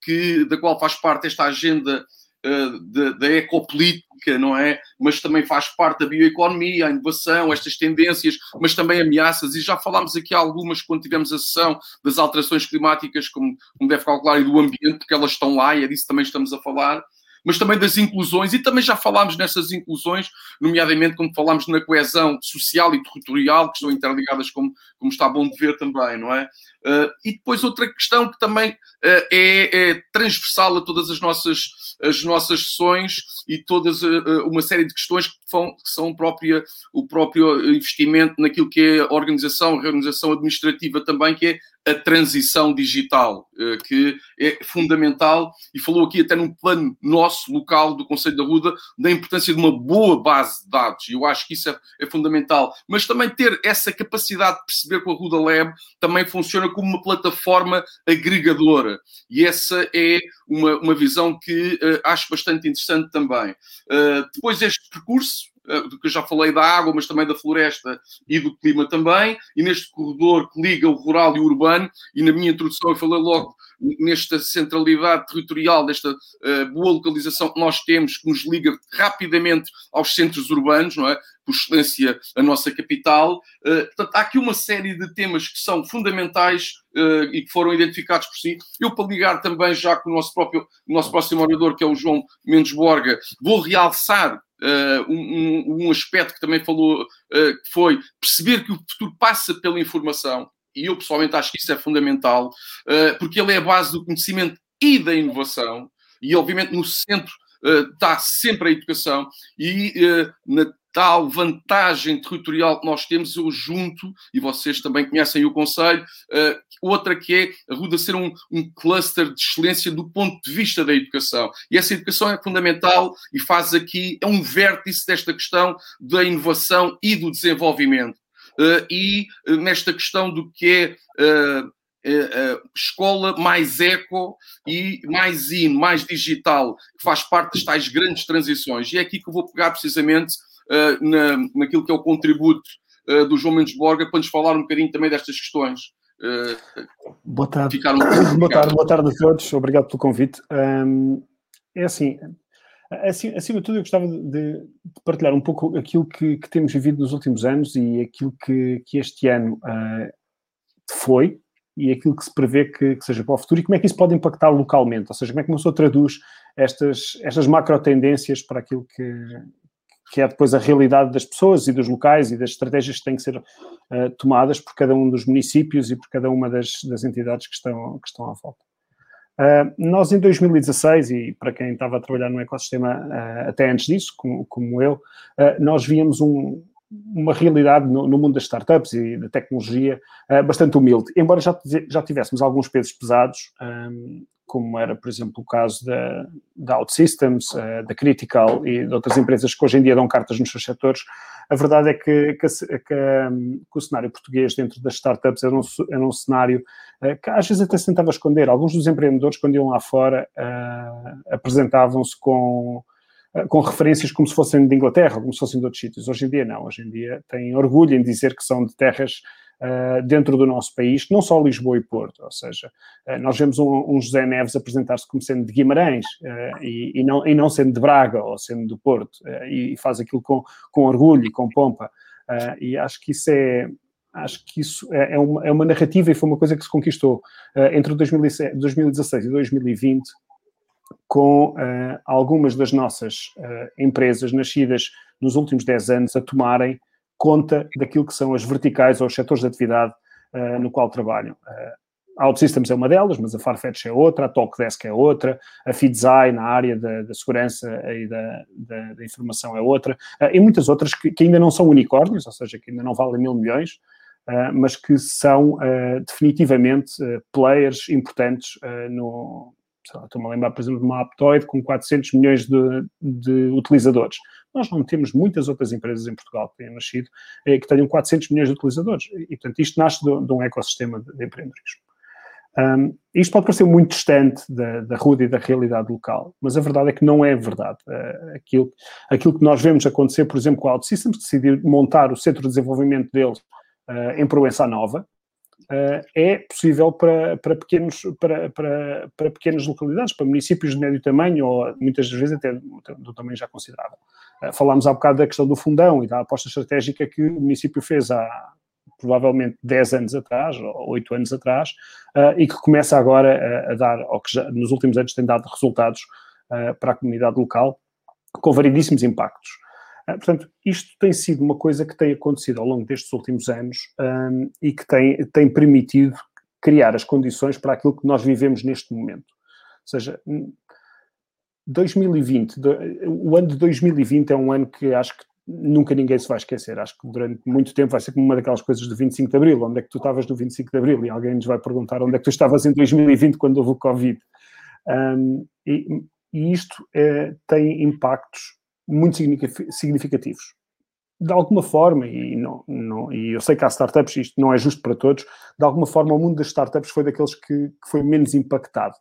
que, da qual faz parte esta agenda uh, da ecopolítica, não é? Mas também faz parte da bioeconomia, a inovação, estas tendências, mas também ameaças. E já falámos aqui algumas quando tivemos a sessão das alterações climáticas, como, como deve calcular, e do ambiente, porque elas estão lá e é disso também estamos a falar mas também das inclusões, e também já falámos nessas inclusões, nomeadamente quando falámos na coesão social e territorial, que estão interligadas, como, como está bom de ver também, não é? Uh, e depois outra questão que também uh, é, é, transversal a todas as nossas, as nossas sessões e todas uh, uma série de questões que, que são própria, o próprio investimento naquilo que é a organização, a reorganização administrativa também, que é a transição digital, eh, que é fundamental, e falou aqui até num plano nosso, local, do Conselho da Ruda, da importância de uma boa base de dados, e eu acho que isso é, é, fundamental, mas também ter essa capacidade de perceber que a Ruda Lab também funciona como uma plataforma agregadora, e essa é uma, uma visão que uh, acho bastante interessante também. Uh, depois este percurso, que eu já falei da água, mas também da floresta e do clima também, e neste corredor que liga o rural e o urbano, e na minha introdução eu falei logo nesta centralidade territorial, desta uh, boa localização que nós temos, que nos liga rapidamente aos centros urbanos, não é? Por excelência, a nossa capital. Uh, portanto, há aqui uma série de temas que são fundamentais uh, e que foram identificados por si. Eu, para ligar também já com o nosso próprio, o nosso próximo orador, que é o João Mendes Borga, vou realçar Uh, um, um, aspecto que também falou, uh, que foi perceber que o futuro passa pela informação, e eu pessoalmente acho que isso é fundamental, uh, porque ele é a base do conhecimento e da inovação, e obviamente no centro está sempre a educação e na tal vantagem territorial que nós temos, eu junto, e vocês também conhecem o Conselho, outra que é a Ruda ser um, um cluster de excelência do ponto de vista da educação. E essa educação é fundamental e faz aqui, é um vértice desta questão da inovação e do desenvolvimento. Uh, e uh, nesta questão do que é escola mais eco e mais in, mais digital, que faz parte das tais grandes transições. E é aqui que eu vou pegar precisamente na, naquilo que é o contributo do João Mendes Borga para nos falar um bocadinho também destas questões. Boa tarde. Boa tarde, boa tarde a todos. Obrigado pelo convite. É assim, assim, acima de tudo, eu gostava de, de partilhar um pouco aquilo que, que, temos vivido nos últimos anos e aquilo que, que este ano uh, foi e aquilo que se prevê que, que, seja para o futuro e como é que isso pode impactar localmente, ou seja, como é que uma pessoa traduz estas, estas macro tendências para aquilo que, que é depois a realidade das pessoas e dos locais e das estratégias que têm que ser uh, tomadas por cada um dos municípios e por cada uma das, das entidades que estão, que estão à volta. Uh, nós, em 2016, e para quem estava a trabalhar no ecossistema uh, até antes disso, como, como eu, nós víamos um, uma realidade no, no, mundo das startups e da tecnologia bastante humilde. Embora já, já tivéssemos alguns pesos pesados, um, como era, por exemplo, o caso da, da OutSystems, uh, da Critical e de outras empresas que hoje em dia dão cartas nos seus setores, a verdade é que, que, que, que o cenário português dentro das startups era um, era um cenário uh, que às vezes até se tentava esconder. Alguns dos empreendedores, quando iam lá fora, uh, apresentavam-se com com referências como se fossem de Inglaterra, como se fossem de outros sítios. Hoje em dia não, hoje em dia têm orgulho em dizer que são de terras uh, dentro do nosso país, não só Lisboa e Porto, ou seja, uh, nós vemos um, um, José Neves apresentar-se como sendo de Guimarães uh, e, e, não, e não sendo de Braga ou sendo do Porto, e, faz aquilo com, com orgulho e com pompa, e acho que isso é, acho que isso é, é, uma, é uma narrativa e foi uma coisa que se conquistou entre 2016 e 2020 com uh, algumas das nossas uh, empresas nascidas nos últimos 10 anos a tomarem conta daquilo que são as verticais ou os setores de atividade uh, no qual trabalham. Uh, a OutSystems é uma delas, mas a Farfetch é outra, a Talkdesk é outra, a Fidzai na área da, da segurança e da, da, da, informação é outra, uh, e muitas outras que, que, ainda não são unicórnios, ou seja, que ainda não valem mil milhões, mas que são definitivamente players importantes no, estou-me a lembrar, por exemplo, de uma Aptoid com 400 milhões de, de, utilizadores. Nós não temos muitas outras empresas em Portugal que tenham nascido eh, que tenham 400 milhões de utilizadores. E, portanto, isto nasce de, de um ecossistema de, de empreendedorismo. Um, isto pode parecer muito distante da, da ruda e da realidade local, mas a verdade é que não é verdade. Uh, aquilo, aquilo que nós vemos acontecer, por exemplo, com a OutSystems, que decidiu montar o centro de desenvolvimento deles uh, em Proença Nova, é possível para, para, pequenos, para, para, para pequenas localidades, para municípios de médio tamanho ou muitas vezes até do tamanho já considerável. Uh, falámos há bocado da questão do fundão e da aposta estratégica que o município fez há provavelmente 10 anos atrás ou 8 anos atrás uh, e que começa agora a, a dar, ou que já, nos últimos anos tem dado resultados para a comunidade local com variedíssimos impactos. Ah, portanto, isto tem sido uma coisa que tem acontecido ao longo destes últimos anos um, e que tem, tem permitido criar as condições para aquilo que nós vivemos neste momento. Ou seja, 2020, o ano de 2020 é um ano que acho que nunca ninguém se vai esquecer. Acho que durante muito tempo vai ser como uma daquelas coisas do 25 de Abril. Onde é que tu estavas no 25 de Abril? E alguém nos vai perguntar onde é que tu estavas em 2020 quando houve o Covid. Um, e, e, isto é, tem impactos muito significativos. De alguma forma, e, não, não, e eu sei que há startups, isto não é justo para todos, de alguma forma o mundo das startups foi daqueles que, que foi menos impactado.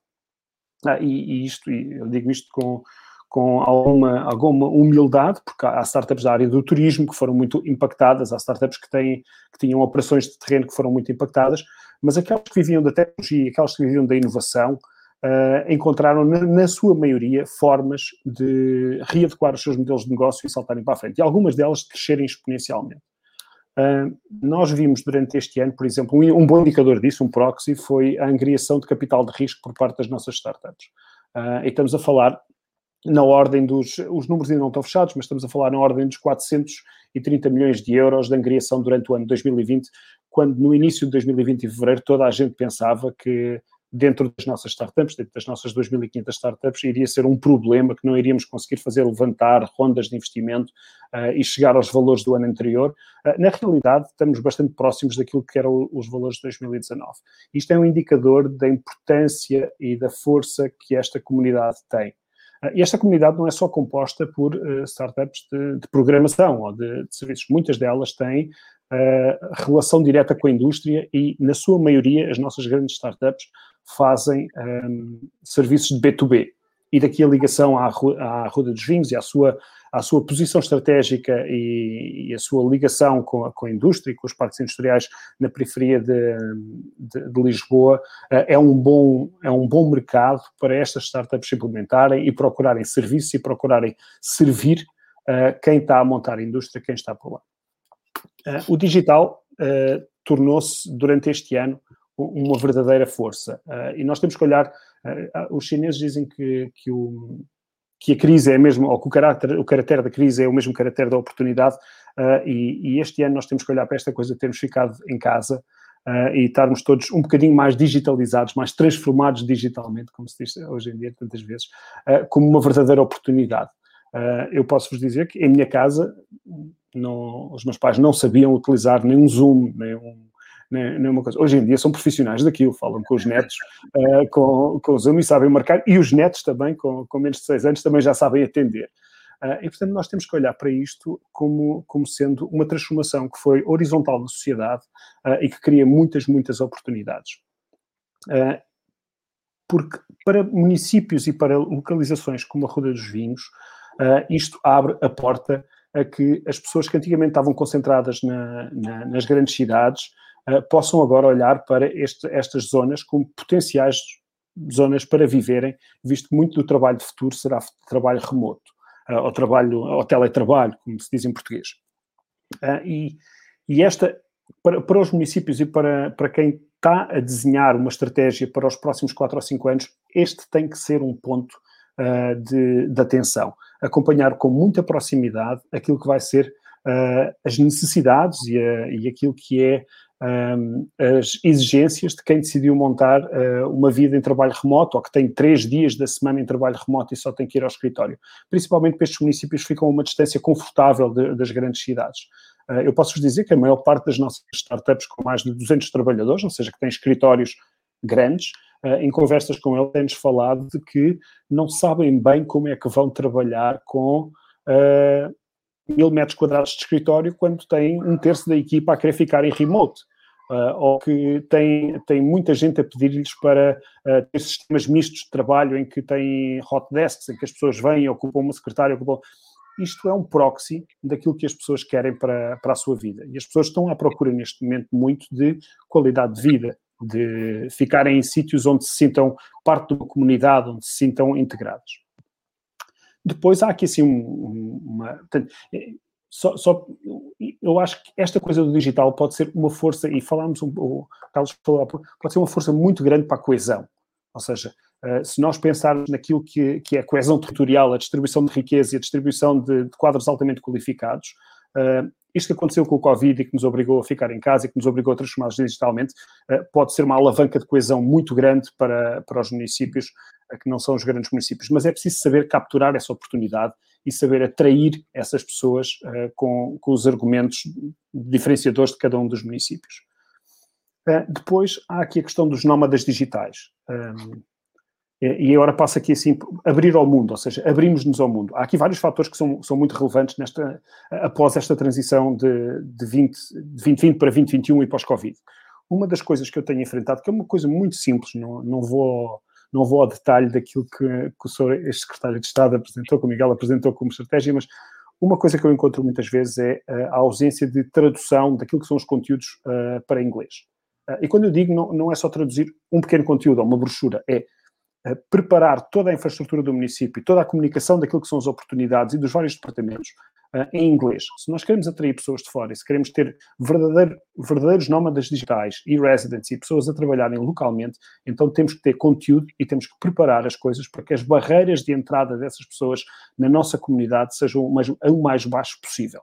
Ah, e, e, isto, e eu digo isto com, com alguma, alguma humildade, porque há startups da área do turismo que foram muito impactadas, há startups que, têm, que tinham operações de terreno que foram muito impactadas, mas aquelas que viviam da tecnologia, aquelas que viviam da inovação, uh, encontraram, na, na, sua maioria, formas de readequar os seus modelos de negócio e saltarem para a frente. E algumas delas crescerem exponencialmente. Uh, nós vimos durante este ano, por exemplo, um, um, bom indicador disso, um proxy, foi a angriação de capital de risco por parte das nossas startups. Uh, e estamos a falar na ordem dos. Os números ainda não estão fechados, mas estamos a falar na ordem dos 430 milhões de euros de angriação durante o ano de 2020, quando no início de 2020, em fevereiro, toda a gente pensava que dentro das nossas startups, dentro das nossas 2.500 startups, iria ser um problema que não iríamos conseguir fazer levantar rondas de investimento uh, e chegar aos valores do ano anterior. Uh, na realidade, estamos bastante próximos daquilo que eram os valores de 2019. Isto é um indicador da importância e da força que esta comunidade tem. Uh, e esta comunidade não é só composta por startups de, de programação ou de, de, serviços. Muitas delas têm relação direta com a indústria e, na sua maioria, as nossas grandes startups fazem um, serviços de B2B. E daqui a ligação à, à Ruda dos Vinhos e à sua, à sua posição estratégica e, e a sua ligação com a, com a, indústria e com os parques industriais na periferia de, de, de Lisboa, uh, é, um bom, é um bom mercado para estas startups implementarem e procurarem serviços e procurarem servir uh, quem está a montar a indústria, quem está por lá. Uh, o digital tornou-se, durante este ano, uma verdadeira força. Uh, e nós temos que olhar, uh, os chineses dizem que, que, o, que a crise é mesmo, ou que o caráter, o caráter da crise é o mesmo caráter da oportunidade, uh, e, e, este ano nós temos que olhar para esta coisa de termos ficado em casa e estarmos todos um bocadinho mais digitalizados, mais transformados digitalmente, como se diz hoje em dia tantas vezes, como uma verdadeira oportunidade. eu posso vos dizer que em minha casa não, os meus pais não sabiam utilizar nem um Zoom, nem um nem, nem uma coisa. Hoje em dia são profissionais daquilo, falam com os netos, uh, com, com os alunos e sabem marcar, e os netos também, com, com menos de 6 anos, também já sabem atender. Uh, e, portanto, nós temos que olhar para isto como, como sendo uma transformação que foi horizontal na sociedade uh, e que cria muitas, muitas oportunidades. Porque para municípios e para localizações como a Roda dos Vinhos, isto abre a porta a que as pessoas que antigamente estavam concentradas na, na, nas grandes cidades uh, possam agora olhar para este, estas zonas como potenciais zonas para viverem, visto que muito do trabalho de futuro será trabalho remoto, uh, ou trabalho, ou teletrabalho, como se diz em português. Uh, e, e esta, para, para os municípios e para, para quem está a desenhar uma estratégia para os próximos 4 ou 5 anos, este tem que ser um ponto uh, de, de, atenção. Acompanhar com muita proximidade aquilo que vai ser uh, as necessidades e, a, e aquilo que é um, as exigências de quem decidiu montar uh, uma vida em trabalho remoto ou que tem três dias da semana em trabalho remoto e só tem que ir ao escritório. Principalmente para estes municípios ficam a uma distância confortável de, das grandes cidades. Uh, eu posso-vos dizer que a maior parte das nossas startups com mais de 200 trabalhadores, ou seja, que têm escritórios grandes, em conversas com eles têm-nos falado de que não sabem bem como é que vão trabalhar com mil metros quadrados de escritório quando têm um terço da equipa a querer ficar em remote. Uh, ou que tem, tem muita gente a pedir-lhes para uh, ter sistemas mistos de trabalho em que têm hot desks, em que as pessoas vêm, ocupam uma secretária, ocupam... Isto é um proxy daquilo que as pessoas querem para, para a sua vida. E as pessoas estão à procura neste momento muito de qualidade de vida, de ficarem em sítios onde se sintam parte de uma comunidade, onde se sintam integrados. Depois há aqui assim uma. Portanto, só, só, eu acho que esta coisa do digital pode ser uma força, e falámos, um, o Carlos falou, pode ser uma força muito grande para a coesão. Ou seja, uh, se nós pensarmos naquilo que, que é a coesão territorial, a distribuição de riqueza e a distribuição de, de quadros altamente qualificados, uh, isto que aconteceu com o Covid e que nos obrigou a ficar em casa e que nos obrigou a transformar-nos digitalmente, uh, pode ser uma alavanca de coesão muito grande para, para os municípios, que não são os grandes municípios. Mas é preciso saber capturar essa oportunidade e saber atrair essas pessoas com, com, os argumentos diferenciadores de cada um dos municípios. Depois há aqui a questão dos nómadas digitais. E agora passa aqui assim, abrir ao mundo, ou seja, abrimos-nos ao mundo. Há aqui vários fatores que são, são muito relevantes nesta, após esta transição de, de, 20, de 2020 para 2021 e pós-Covid. Uma das coisas que eu tenho enfrentado, que é uma coisa muito simples, não, não vou não vou ao detalhe daquilo que, que o senhor, este secretário de Estado apresentou, que o Miguel apresentou como estratégia, mas uma coisa que eu encontro muitas vezes é eh, a ausência de tradução daquilo que são os conteúdos uh, para inglês. Uh, e quando eu digo, não, não é só traduzir um pequeno conteúdo ou uma brochura, é preparar toda a infraestrutura do município, toda a comunicação daquilo que são as oportunidades e dos vários departamentos uh, em inglês. Se nós queremos atrair pessoas de fora e se queremos ter verdadeiro, verdadeiros nómadas digitais e residents e pessoas a trabalharem localmente, então temos que ter conteúdo e temos que preparar as coisas para que as barreiras de entrada dessas pessoas na nossa comunidade sejam o mais, o mais baixo possível.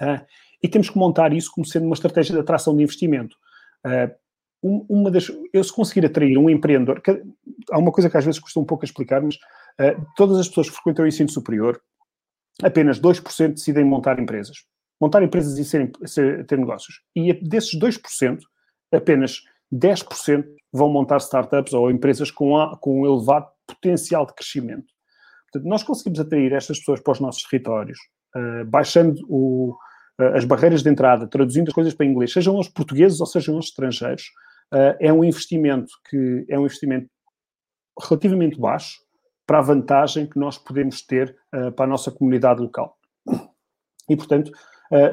Uh, e temos que montar isso como sendo uma estratégia de atração de investimento. Uh, uma das, eu se conseguir atrair um empreendedor, que, há uma coisa que às vezes custa um pouco a explicar, mas uh, todas as pessoas que frequentam o ensino superior, apenas 2% decidem montar empresas. Montar empresas e serem, ser, ter negócios. E desses 2%, apenas 10% vão montar startups ou empresas com, a, com um elevado potencial de crescimento. Portanto, nós conseguimos atrair estas pessoas para os nossos territórios, uh, baixando o, uh, as barreiras de entrada, traduzindo as coisas para inglês, sejam os portugueses ou sejam os estrangeiros, uh, é um investimento que é um investimento relativamente baixo para a vantagem que nós podemos ter para a nossa comunidade local. E, portanto,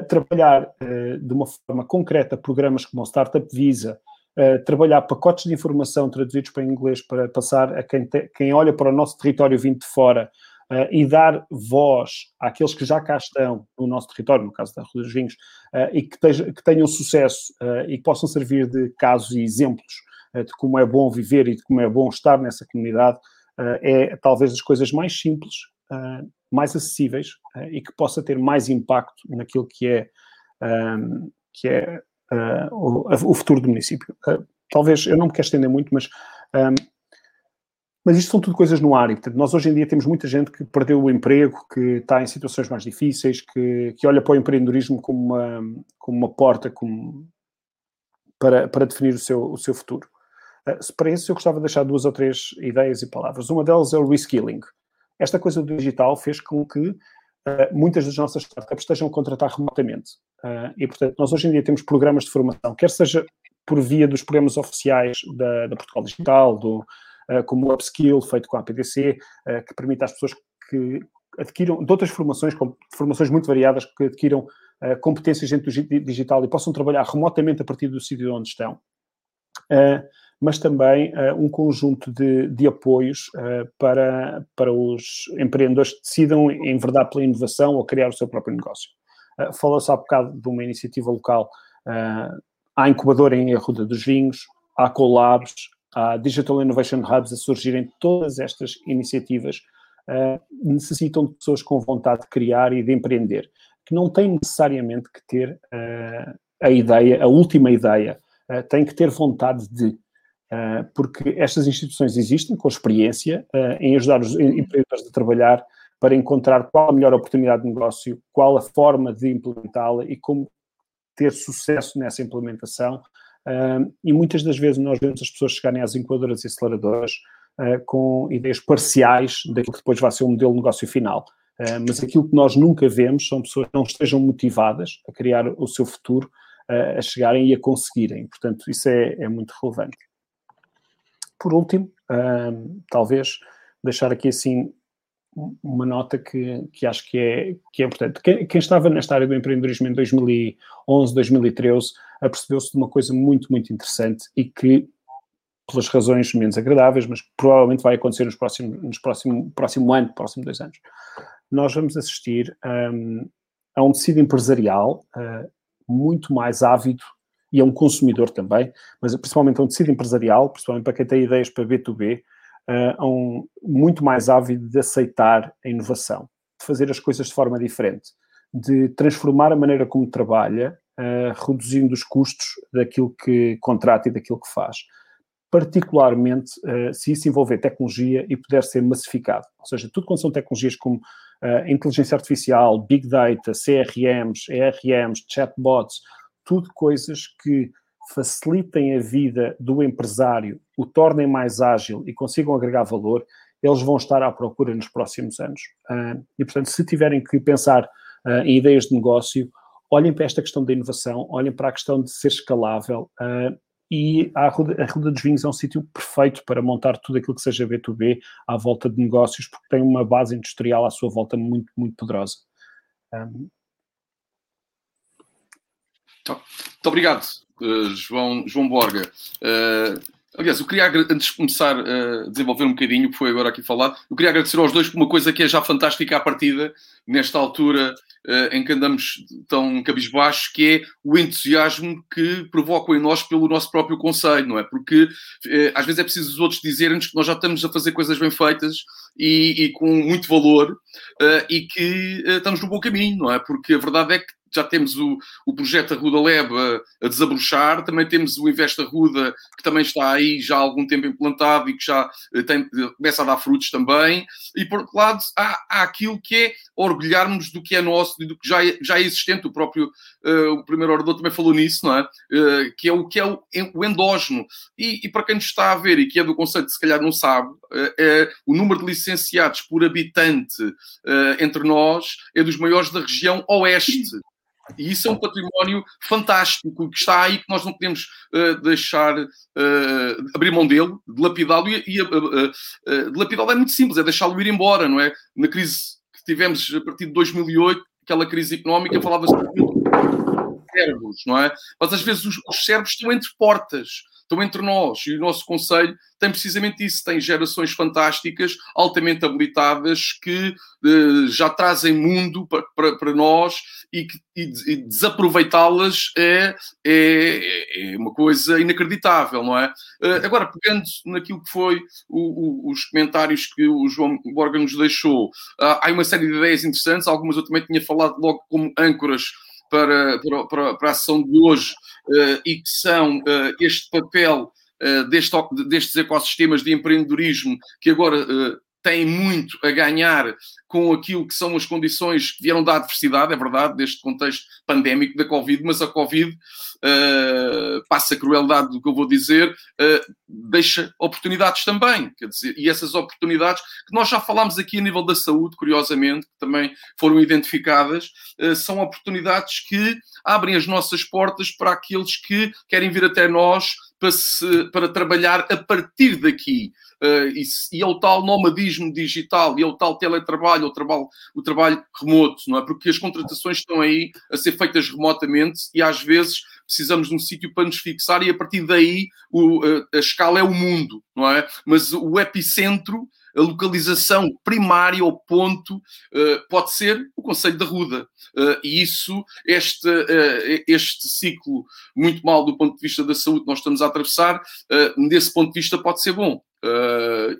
trabalhar de uma forma concreta programas como o Startup Visa, Uh, trabalhar pacotes de informação traduzidos para inglês para passar a quem, te, quem olha para o nosso território vindo de fora uh, e dar voz àqueles que já cá estão no nosso território, no caso da Rua dos Vinhos, uh, e que, que, tenham sucesso e que possam servir de casos e exemplos de como é bom viver e de como é bom estar nessa comunidade, é talvez das coisas mais simples, mais acessíveis e que possa ter mais impacto naquilo que é, um, que é o, o, futuro do município. Talvez, eu não me quero estender muito, mas, um, mas isto são tudo coisas no ar. E, portanto, nós hoje em dia temos muita gente que perdeu o emprego, que está em situações mais difíceis, que, que olha para o empreendedorismo como uma, como uma porta como, para, para definir o seu, o seu futuro. Uh, para isso, eu gostava de deixar duas ou três ideias e palavras. Uma delas é o reskilling. Esta coisa do digital fez com que uh, muitas das nossas startups estejam a contratar remotamente. Uh, e, portanto, nós hoje em dia temos programas de formação, quer seja por via dos programas oficiais da, da Portugal Digital, do, como o Upskill, feito com a APDC, que permite às pessoas que adquiram, de outras formações, formações muito variadas, que adquiram competências dentro do digital e possam trabalhar remotamente a partir do sítio onde estão. Mas também um conjunto de, de apoios para, para os empreendedores que decidam enverdar pela inovação ou criar o seu próprio negócio. Falou-se há bocado de uma iniciativa local, uh, incubadora em Arruda dos Vinhos, há collabs, há Digital Innovation Hubs a surgirem, todas estas iniciativas necessitam de pessoas com vontade de criar e de empreender, que não têm necessariamente que ter a ideia, a última ideia, têm que ter vontade de, Uh, porque estas instituições existem com experiência uh, em ajudar os empreendedores a trabalhar para encontrar qual a melhor oportunidade de negócio, qual a forma de implementá-la e como ter sucesso nessa implementação. Uh, e muitas das vezes nós vemos as pessoas chegarem às incubadoras e aceleradoras com ideias parciais daquilo que depois vai ser o modelo de negócio final. mas aquilo que nós nunca vemos são pessoas que não estejam motivadas a criar o seu futuro, a chegarem e a conseguirem. Portanto, isso é, é muito relevante. Por último, talvez deixar aqui assim uma nota que, que acho que é, que é importante. Quem, quem estava nesta área do empreendedorismo em 2011, 2013, apercebeu-se de uma coisa muito, muito interessante e que, pelas razões menos agradáveis, mas provavelmente vai acontecer nos próximos, nos próximo, próximo ano, próximo dois anos. Nós vamos assistir um, a um tecido empresarial uh, muito mais ávido e é um consumidor também, mas principalmente é um tecido empresarial, principalmente para quem tem ideias para B2B, uh, um, muito mais ávido de aceitar a inovação, de fazer as coisas de forma diferente, de transformar a maneira como trabalha, uh, reduzindo os custos daquilo que contrata e daquilo que faz. Particularmente uh, se isso envolver tecnologia e puder ser massificado. Ou seja, tudo quando são tecnologias como inteligência artificial, big data, CRMs, ERMs, chatbots, tudo coisas que facilitem a vida do empresário, o tornem mais ágil e consigam agregar valor, eles vão estar à procura nos próximos anos. Uh, e, portanto, se tiverem que pensar uh, em ideias de negócio, olhem para esta questão da inovação, olhem para a questão de ser escalável. Uh, e a Ruda, a Ruda dos Vinhos é um sítio perfeito para montar tudo aquilo que seja B2B à volta de negócios, porque tem uma base industrial à sua volta muito, muito poderosa. Um, muito obrigado, uh, João, João Borga. Uh, aliás, eu queria, antes de começar a desenvolver um bocadinho o que foi agora aqui falado, eu queria agradecer aos dois por uma coisa que é já fantástica à partida, nesta altura em que andamos tão cabisbaixo, que é o entusiasmo que provocam em nós pelo nosso próprio conselho, não é? Porque às vezes é preciso os outros dizerem-nos que nós já estamos a fazer coisas bem feitas e, e com muito valor e que estamos no bom caminho, não é? Porque a verdade é que já temos o, o projeto Arruda Lab a, a, desabrochar, também temos o Invest Arruda, que também está aí já há algum tempo implantado e que já eh, tem, começa a dar frutos também. E, por outro lado, há, há aquilo que é orgulharmos do que é nosso e do que já é, já é existente. O próprio uh, o primeiro orador também falou nisso, não é? Uh, que é o que é o, o endógeno. E, e, para quem nos está a ver e que é do conceito, se calhar não sabe, uh, é, o número de licenciados por habitante entre nós é dos maiores da região oeste. E isso é um património fantástico que está aí, que nós não podemos uh, deixar uh, abrir mão dele, dilapidá-lo. E, e uh, dilapidá-lo é muito simples, é deixá-lo ir embora, não é? Na crise que tivemos a partir de 2008, aquela crise económica, falava-se muito cérebros, não é? Mas às vezes os, os estão entre portas estão entre nós e o nosso Conselho tem precisamente isso, tem gerações fantásticas, altamente habilitadas, que eh, já trazem mundo para, nós e, e, e desaproveitá-las é, é, é, uma coisa inacreditável, não é? Uh, agora, pegando naquilo que foi o, o, os comentários que o João Borga nos deixou, uh, há uma série de ideias interessantes, algumas eu também tinha falado logo como âncoras para, para, para, a sessão de hoje uh, e que são uh, este papel uh, deste, destes ecossistemas de empreendedorismo que agora têm muito a ganhar com aquilo que são as condições que vieram da adversidade, é verdade, deste contexto pandémico da Covid, mas a Covid, uh, passa a crueldade do que eu vou dizer, uh, deixa oportunidades também, quer dizer, e essas oportunidades que nós já falámos aqui a nível da saúde, curiosamente, que também foram identificadas, uh, são oportunidades que abrem as nossas portas para aqueles que querem vir até nós para, se, para trabalhar a partir daqui. Uh, e, e, é o tal nomadismo digital, e é o tal teletrabalho, o trabalho, o trabalho remoto, não é? Porque as contratações estão aí a ser feitas remotamente e às vezes precisamos de um sítio para nos fixar e a partir daí o, a, a escala é o mundo, não é? Mas o epicentro a localização primária ou ponto uh, pode ser o Conselho da Ruda. Uh, e isso, este, uh, este ciclo, muito mal do ponto de vista da saúde nós estamos a atravessar, desse ponto de vista pode ser bom.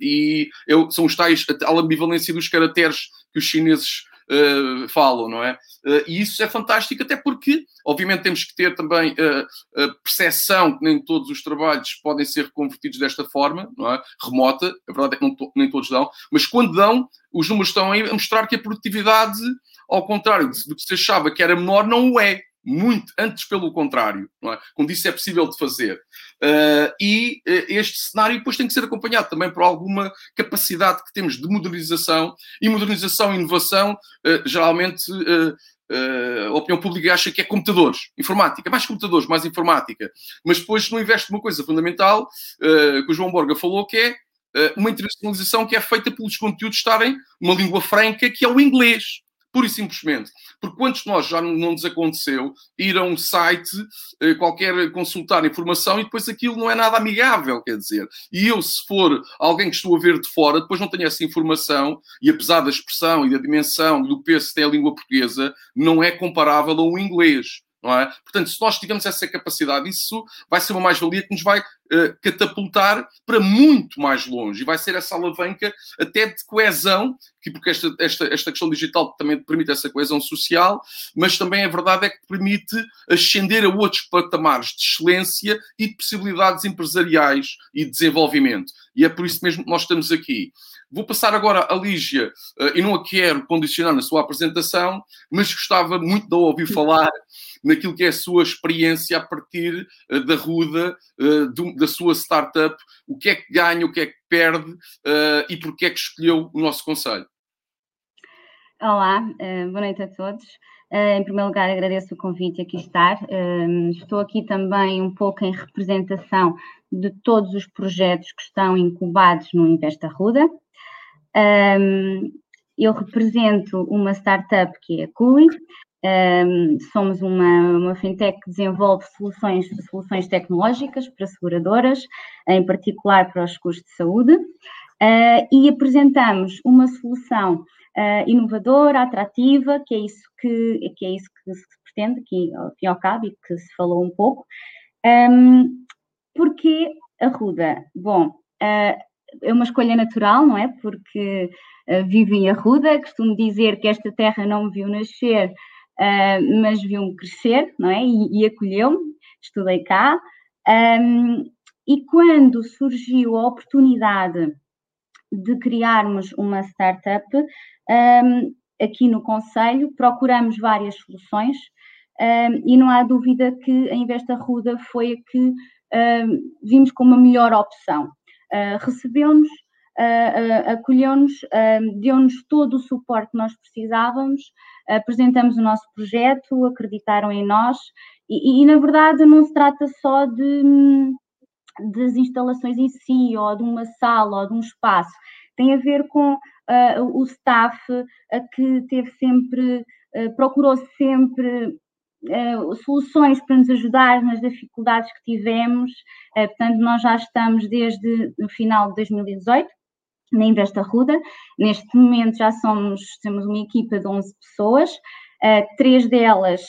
e eu, são os tais, a ambivalência dos caracteres que os chineses uh, falam, não é? Uh, e isso é fantástico, até porque, obviamente, temos que ter também uh, a percepção que nem todos os trabalhos podem ser convertidos desta forma, não é? Remota, a verdade é que to nem todos dão, mas quando dão, os números estão aí a mostrar que a produtividade, ao contrário do que se achava que era menor, não o é muito, antes pelo contrário, é? quando isso é possível de fazer. Uh, e uh, este cenário depois tem que ser acompanhado também por alguma capacidade que temos de modernização, e modernização e inovação, uh, geralmente a opinião pública acha que é computadores, informática, mais computadores, mais informática, mas depois não investe numa coisa fundamental, que o João Borga falou, que é uma internacionalização que é feita pelos conteúdos estarem numa língua franca, que é o inglês. Pura e simplesmente. Porque quantos nós já não nos aconteceu ir a um site eh, qualquer consultar informação e depois aquilo não é nada amigável, quer dizer. E eu, se for alguém que estou a ver de fora, depois não tenho essa informação e apesar da expressão e da dimensão e do peso que tem a língua portuguesa, não é comparável ao inglês. Não é? Portanto, se nós tivermos essa capacidade, isso vai ser uma mais-valia que nos vai catapultar para muito mais longe e vai ser essa alavanca até de coesão, que, porque esta, esta, esta questão digital também permite essa coesão social, mas também a verdade é que permite ascender a outros patamares de excelência e de possibilidades empresariais e de desenvolvimento. E é por isso mesmo que nós estamos aqui. Vou passar agora a Lígia, uh, e não a quero condicionar na sua apresentação, mas gostava muito de ouvir falar naquilo que é a sua experiência a partir uh, da Ruda, da sua startup, o que é que ganha, o que é que perde uh, e porque é que escolheu o nosso conselho. Olá, boa noite a todos. em primeiro lugar, agradeço o convite aqui estar. estou aqui também um pouco em representação de todos os projetos que estão incubados no Investa Ruda. eu represento uma startup que é a CUI, um, somos uma, uma fintech que desenvolve soluções, soluções tecnológicas para seguradoras, em particular para os custos de saúde, uh, e apresentamos uma solução uh, inovadora, atrativa, que é isso que, que, é isso que se pretende, que ao fim e ao cabo, e que se falou um pouco. Um, porque a Ruda? Bom, uh, é uma escolha natural, não é? Porque uh, vivo em Arruda, costumo dizer que esta terra não me viu nascer, uh, mas viu-me crescer, não é? E, e acolheu-me, estudei cá. Um, e quando surgiu a oportunidade de criarmos uma startup, um, aqui no Conselho, procuramos várias soluções um, e não há dúvida que a Investa Ruda foi a que vimos como a melhor opção. Uh, Recebeu-nos, uh, uh, acolheu-nos, deu-nos todo o suporte que nós precisávamos, apresentamos o nosso projeto, acreditaram em nós e, e, na verdade não se trata só de, das instalações em si, ou de uma sala, ou de um espaço, tem a ver com o staff que teve sempre, procurou sempre Uh, soluções para nos ajudar nas dificuldades que tivemos. Uh, portanto, nós já estamos desde o final de 2018 na Investa Ruda. Neste momento já somos, temos uma equipa de 11 pessoas. Uh, três delas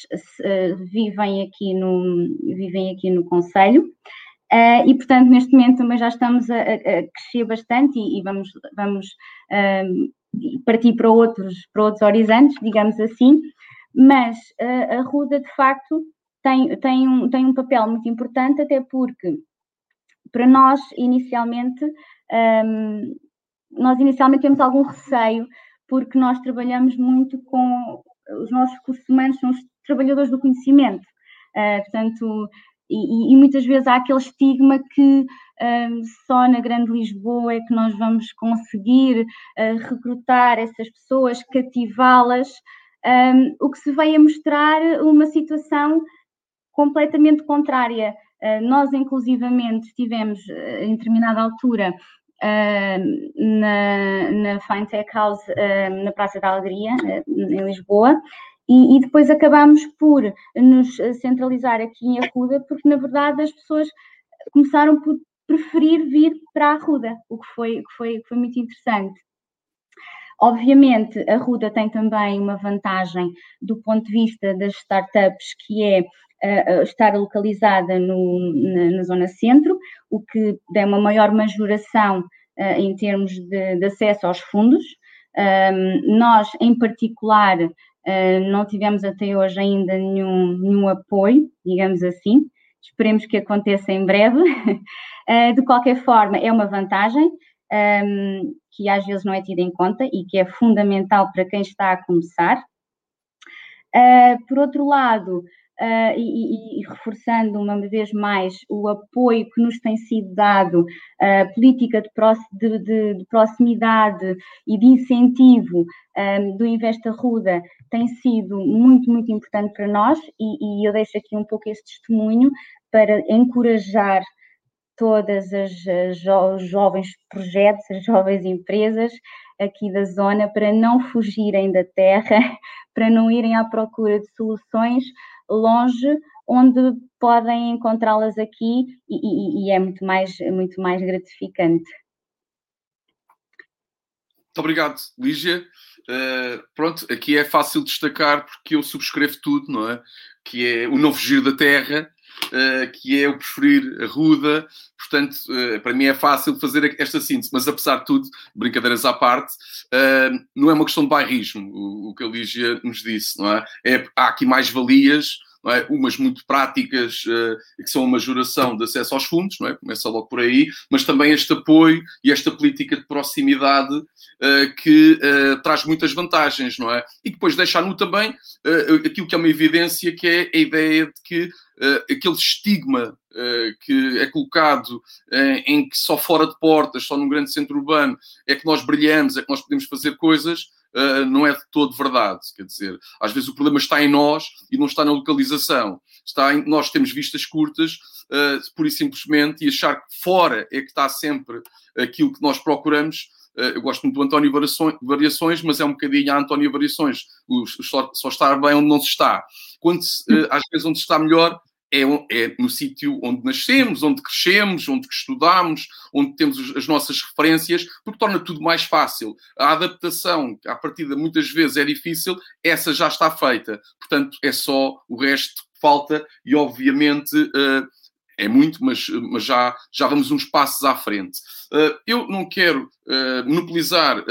vivem aqui no vivem aqui no Conselho. e, portanto, neste momento também já estamos a, a crescer bastante e, e vamos, vamos partir para outros, para outros horizontes, digamos assim mas uh, a Ruda, de facto, tem, tem, um, tem um papel muito importante, até porque para nós, inicialmente, um, nós inicialmente temos algum receio, porque nós trabalhamos muito com os nossos recursos humanos, são os trabalhadores do conhecimento. Uh, portanto, e, e, muitas vezes há aquele estigma que ehm, só na Grande Lisboa é que nós vamos conseguir uh, recrutar essas pessoas, cativá-las um, o que se veio a mostrar uma situação completamente contrária. Uh, nós, inclusivamente, estivemos uh, em determinada altura na, na Fintech House, na Praça da Alegria, em Lisboa, e, e, depois acabamos por nos centralizar aqui em Arruda, porque na verdade as pessoas começaram por preferir vir para Arruda, o que foi, que foi, que foi muito interessante. Obviamente, a Ruda tem também uma vantagem do ponto de vista das startups, que é uh, estar localizada no, na, na, zona centro, o que dá uma maior majoração uh, em termos de, de, acesso aos fundos. Um, nós, em particular, uh, não tivemos até hoje ainda nenhum, nenhum apoio, digamos assim. Esperemos que aconteça em breve. de qualquer forma, é uma vantagem um, que às vezes não é tida em conta e que é fundamental para quem está a começar. Uh, por outro lado, uh, e, e, e, reforçando uma vez mais o apoio que nos tem sido dado, a uh, política de, de, de, de, proximidade e de incentivo um, do Investa Ruda tem sido muito, muito importante para nós e, e eu deixo aqui um pouco esse testemunho para encorajar todas as, as jovens projetos, as jovens empresas aqui da zona para não fugirem da terra, para não irem à procura de soluções longe, onde podem encontrá-las aqui e, e, e, é muito mais, muito mais gratificante. Muito obrigado, Lígia. Uh, pronto, aqui é fácil destacar porque eu subscrevo tudo, não é? Que é o não fugir da terra, uh, que é o preferir a ruda. Portanto, uh, para mim é fácil fazer esta síntese, mas apesar de tudo, brincadeiras à parte, não é uma questão de bairrismo, o, o que a Lígia nos disse, não é? é há aqui mais valias é? umas muito práticas, uh, que são a majoração de acesso aos fundos, não é? começa logo por aí, mas também este apoio e esta política de proximidade uh, que uh, traz muitas vantagens, não é? E depois deixar no também aquilo que é uma evidência, que é a ideia de que aquele estigma que é colocado em que só fora de portas, só num grande centro urbano, é que nós brilhamos, é que nós podemos fazer coisas, uh, não é de todo verdade. Quer dizer, às vezes o problema está em nós e não está na localização. Está em, nós temos vistas curtas, uh, pura e simplesmente, e achar que fora é que está sempre aquilo que nós procuramos. Uh, eu gosto muito do António Variações, mas é um bocadinho a António Variações. O, só, só estar bem onde não se está. Quando uh, às vezes onde se está melhor é, é no sítio onde nascemos, onde crescemos, onde estudamos, onde temos as nossas referências, porque torna tudo mais fácil. A adaptação, à partida muitas vezes é difícil, essa já está feita. Portanto, é só o resto que falta e, obviamente, uh, é muito, mas, mas já, já vamos uns passos à frente. Uh, eu não quero uh, monopolizar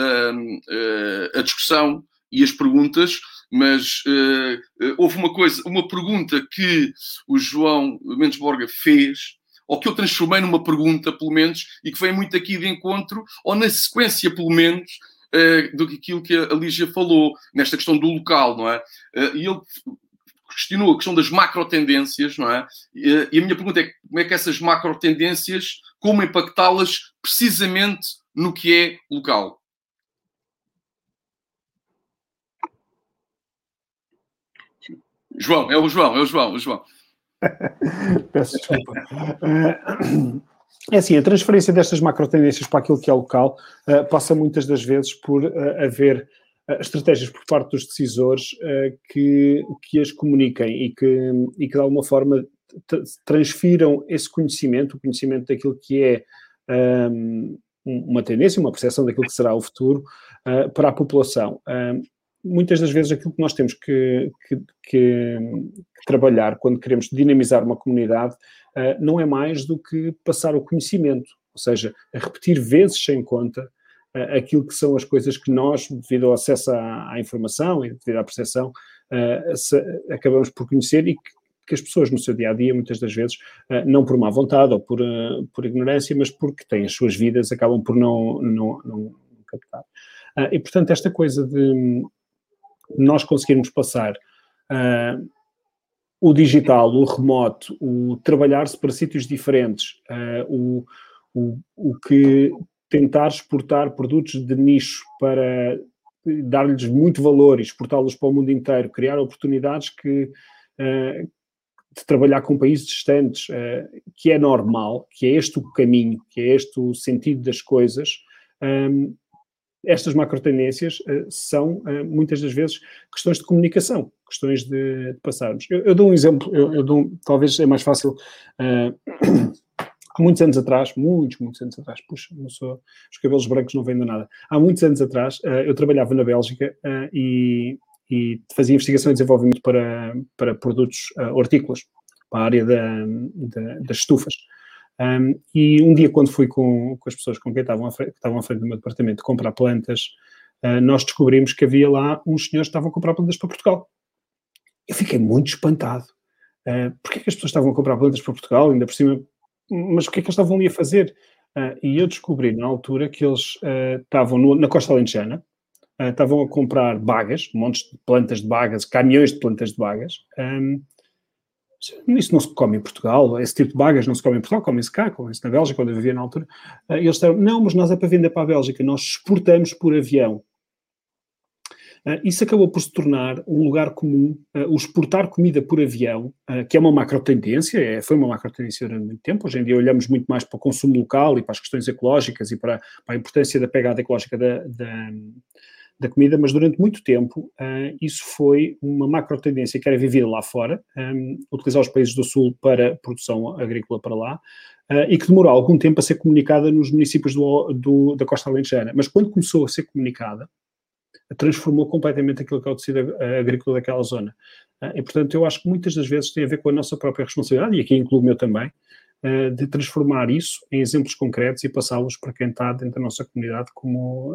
a discussão e as perguntas, mas uh, houve uma coisa, uma pergunta que o João Mendes Borga fez, ou que eu transformei numa pergunta, pelo menos, e que vem muito aqui de encontro, ou na sequência, pelo menos, uh, do que aquilo que a Lígia falou, nesta questão do local, não é? Uh, e ele questionou a questão das macro tendências, não é? E, a minha pergunta é como é que essas macro tendências, como impactá-las precisamente no que é local? João, é o João, é o João, é o João. Peço desculpa. É assim, a transferência destas macro tendências para aquilo que é local uh, passa muitas das vezes por uh, haver uh, estratégias por parte dos decisores que, que as comuniquem e que, e que de alguma forma transfiram esse conhecimento, o conhecimento daquilo que é um, uma tendência, uma percepção daquilo que será o futuro para a população muitas das vezes aquilo que nós temos que, que, que, que trabalhar quando queremos dinamizar uma comunidade uh, não é mais do que passar o conhecimento, ou seja, repetir vezes sem conta uh, aquilo que são as coisas que nós, devido ao acesso à, à informação e devido à percepção, uh, se, acabamos por conhecer e que, que, as pessoas no seu dia a dia, muitas das vezes, não por má vontade ou por, por ignorância, mas porque têm as suas vidas, acabam por não, não, não captar. e portanto, esta coisa de nós conseguirmos passar uh, o digital, o remoto, o trabalhar-se para sítios diferentes, uh, o, o, o que tentar exportar produtos de nicho para dar-lhes muito valor e exportá-los para o mundo inteiro, criar oportunidades que uh, de trabalhar com países distantes, uh, que é normal, que é este o caminho, que é este o sentido das coisas, um, estas macro tendências uh, são, uh, muitas das vezes, questões de comunicação, questões de, de passarmos. Eu, eu, dou um exemplo, eu, eu dou, talvez é mais fácil. Uh, há muitos anos atrás, muitos, muitos anos atrás, puxa, não sou, os cabelos brancos não de nada. Há muitos anos atrás, eu trabalhava na Bélgica e, e, fazia investigação e desenvolvimento para, para produtos hortícolas, para a área da, da, das estufas. Um, e um dia, quando fui com, com as pessoas com quem estavam à frente, estavam à frente do meu departamento comprar plantas, uh, nós descobrimos que havia lá uns senhores que estavam a comprar plantas para Portugal. Eu fiquei muito espantado. Uh, Porquê é que as pessoas estavam a comprar plantas para Portugal, ainda por cima? Mas o que é que eles estavam ali a fazer? Uh, e eu descobri na altura que eles estavam na Costa Alentejana, uh, estavam a comprar bagas, montes de plantas de bagas, caminhões de plantas de bagas, um, isso não se come em Portugal, esse tipo de bagas não se come em Portugal, come-se cá, come-se na Bélgica, quando eu vivia na altura. E eles disseram, não, mas nós é para vender para a Bélgica, nós exportamos por avião. Isso acabou por se tornar um lugar comum, o exportar comida por avião, que é uma macro tendência, é, foi uma macro tendência durante muito tempo. Hoje em dia olhamos muito mais para o consumo local e para as questões ecológicas e para, para a importância da pegada ecológica da, da da comida, mas durante muito tempo uh, isso foi uma macro tendência que era vivida lá fora, um, utilizar os países do Sul para produção agrícola para lá, uh, e que demorou algum tempo a ser comunicada nos municípios do, do, da Costa Alentejana. Mas quando começou a ser comunicada, transformou completamente aquilo que é o tecido agrícola daquela zona. Uh, e, portanto, eu acho que muitas das vezes tem a ver com a nossa própria responsabilidade, e aqui incluo o meu também, de transformar isso em exemplos concretos e passá-los para quem está dentro da nossa comunidade como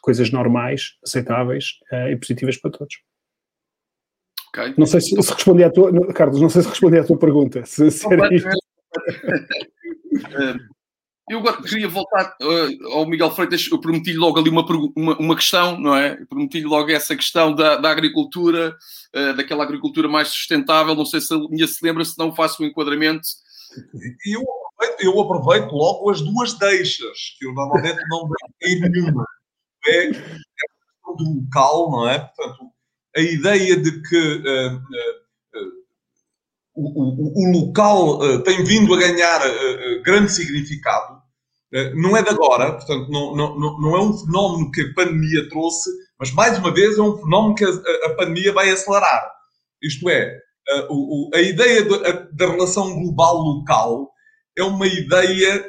coisas normais, aceitáveis uh, e positivas para todos. Okay. Não sei se, se respondi à tua, Carlos, não sei se respondi à tua pergunta. Se, se eu agora queria voltar uh, ao Miguel Freitas, eu prometi-lhe logo ali uma, uma, uma, questão, não é? prometi-lhe logo essa questão da, da agricultura, uh, daquela agricultura mais sustentável, não sei se a linha se lembra, se não faço o um enquadramento. Eu aproveito, eu aproveito logo as duas deixas, que eu normalmente não dei nenhuma é questão do local, não é? Portanto, a ideia de que uh, uh, o, o, o, local uh, tem vindo a ganhar grande significado, não é de agora, portanto, não, não, não é um fenómeno que a pandemia trouxe, mas mais uma vez é um fenómeno que a, a pandemia vai acelerar. Isto é, a, ideia da relação global-local é uma ideia,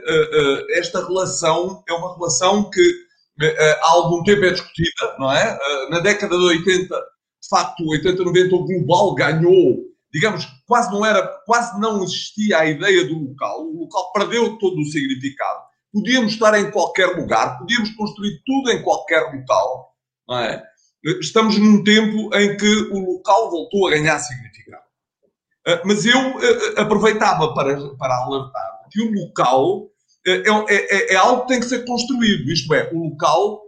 esta relação é uma relação que há algum tempo é discutida, não é? Eh, na década de 80, de facto, 80, 90, o global ganhou, digamos, quase não era, quase não existia a ideia do local, o local perdeu todo o significado. Podíamos estar em qualquer lugar, podíamos construir tudo em qualquer local, não é? estamos num tempo em que o local voltou a ganhar significado. Mas eu aproveitava para, para alertar que o local é, é, é, algo que tem que ser construído, isto é, o local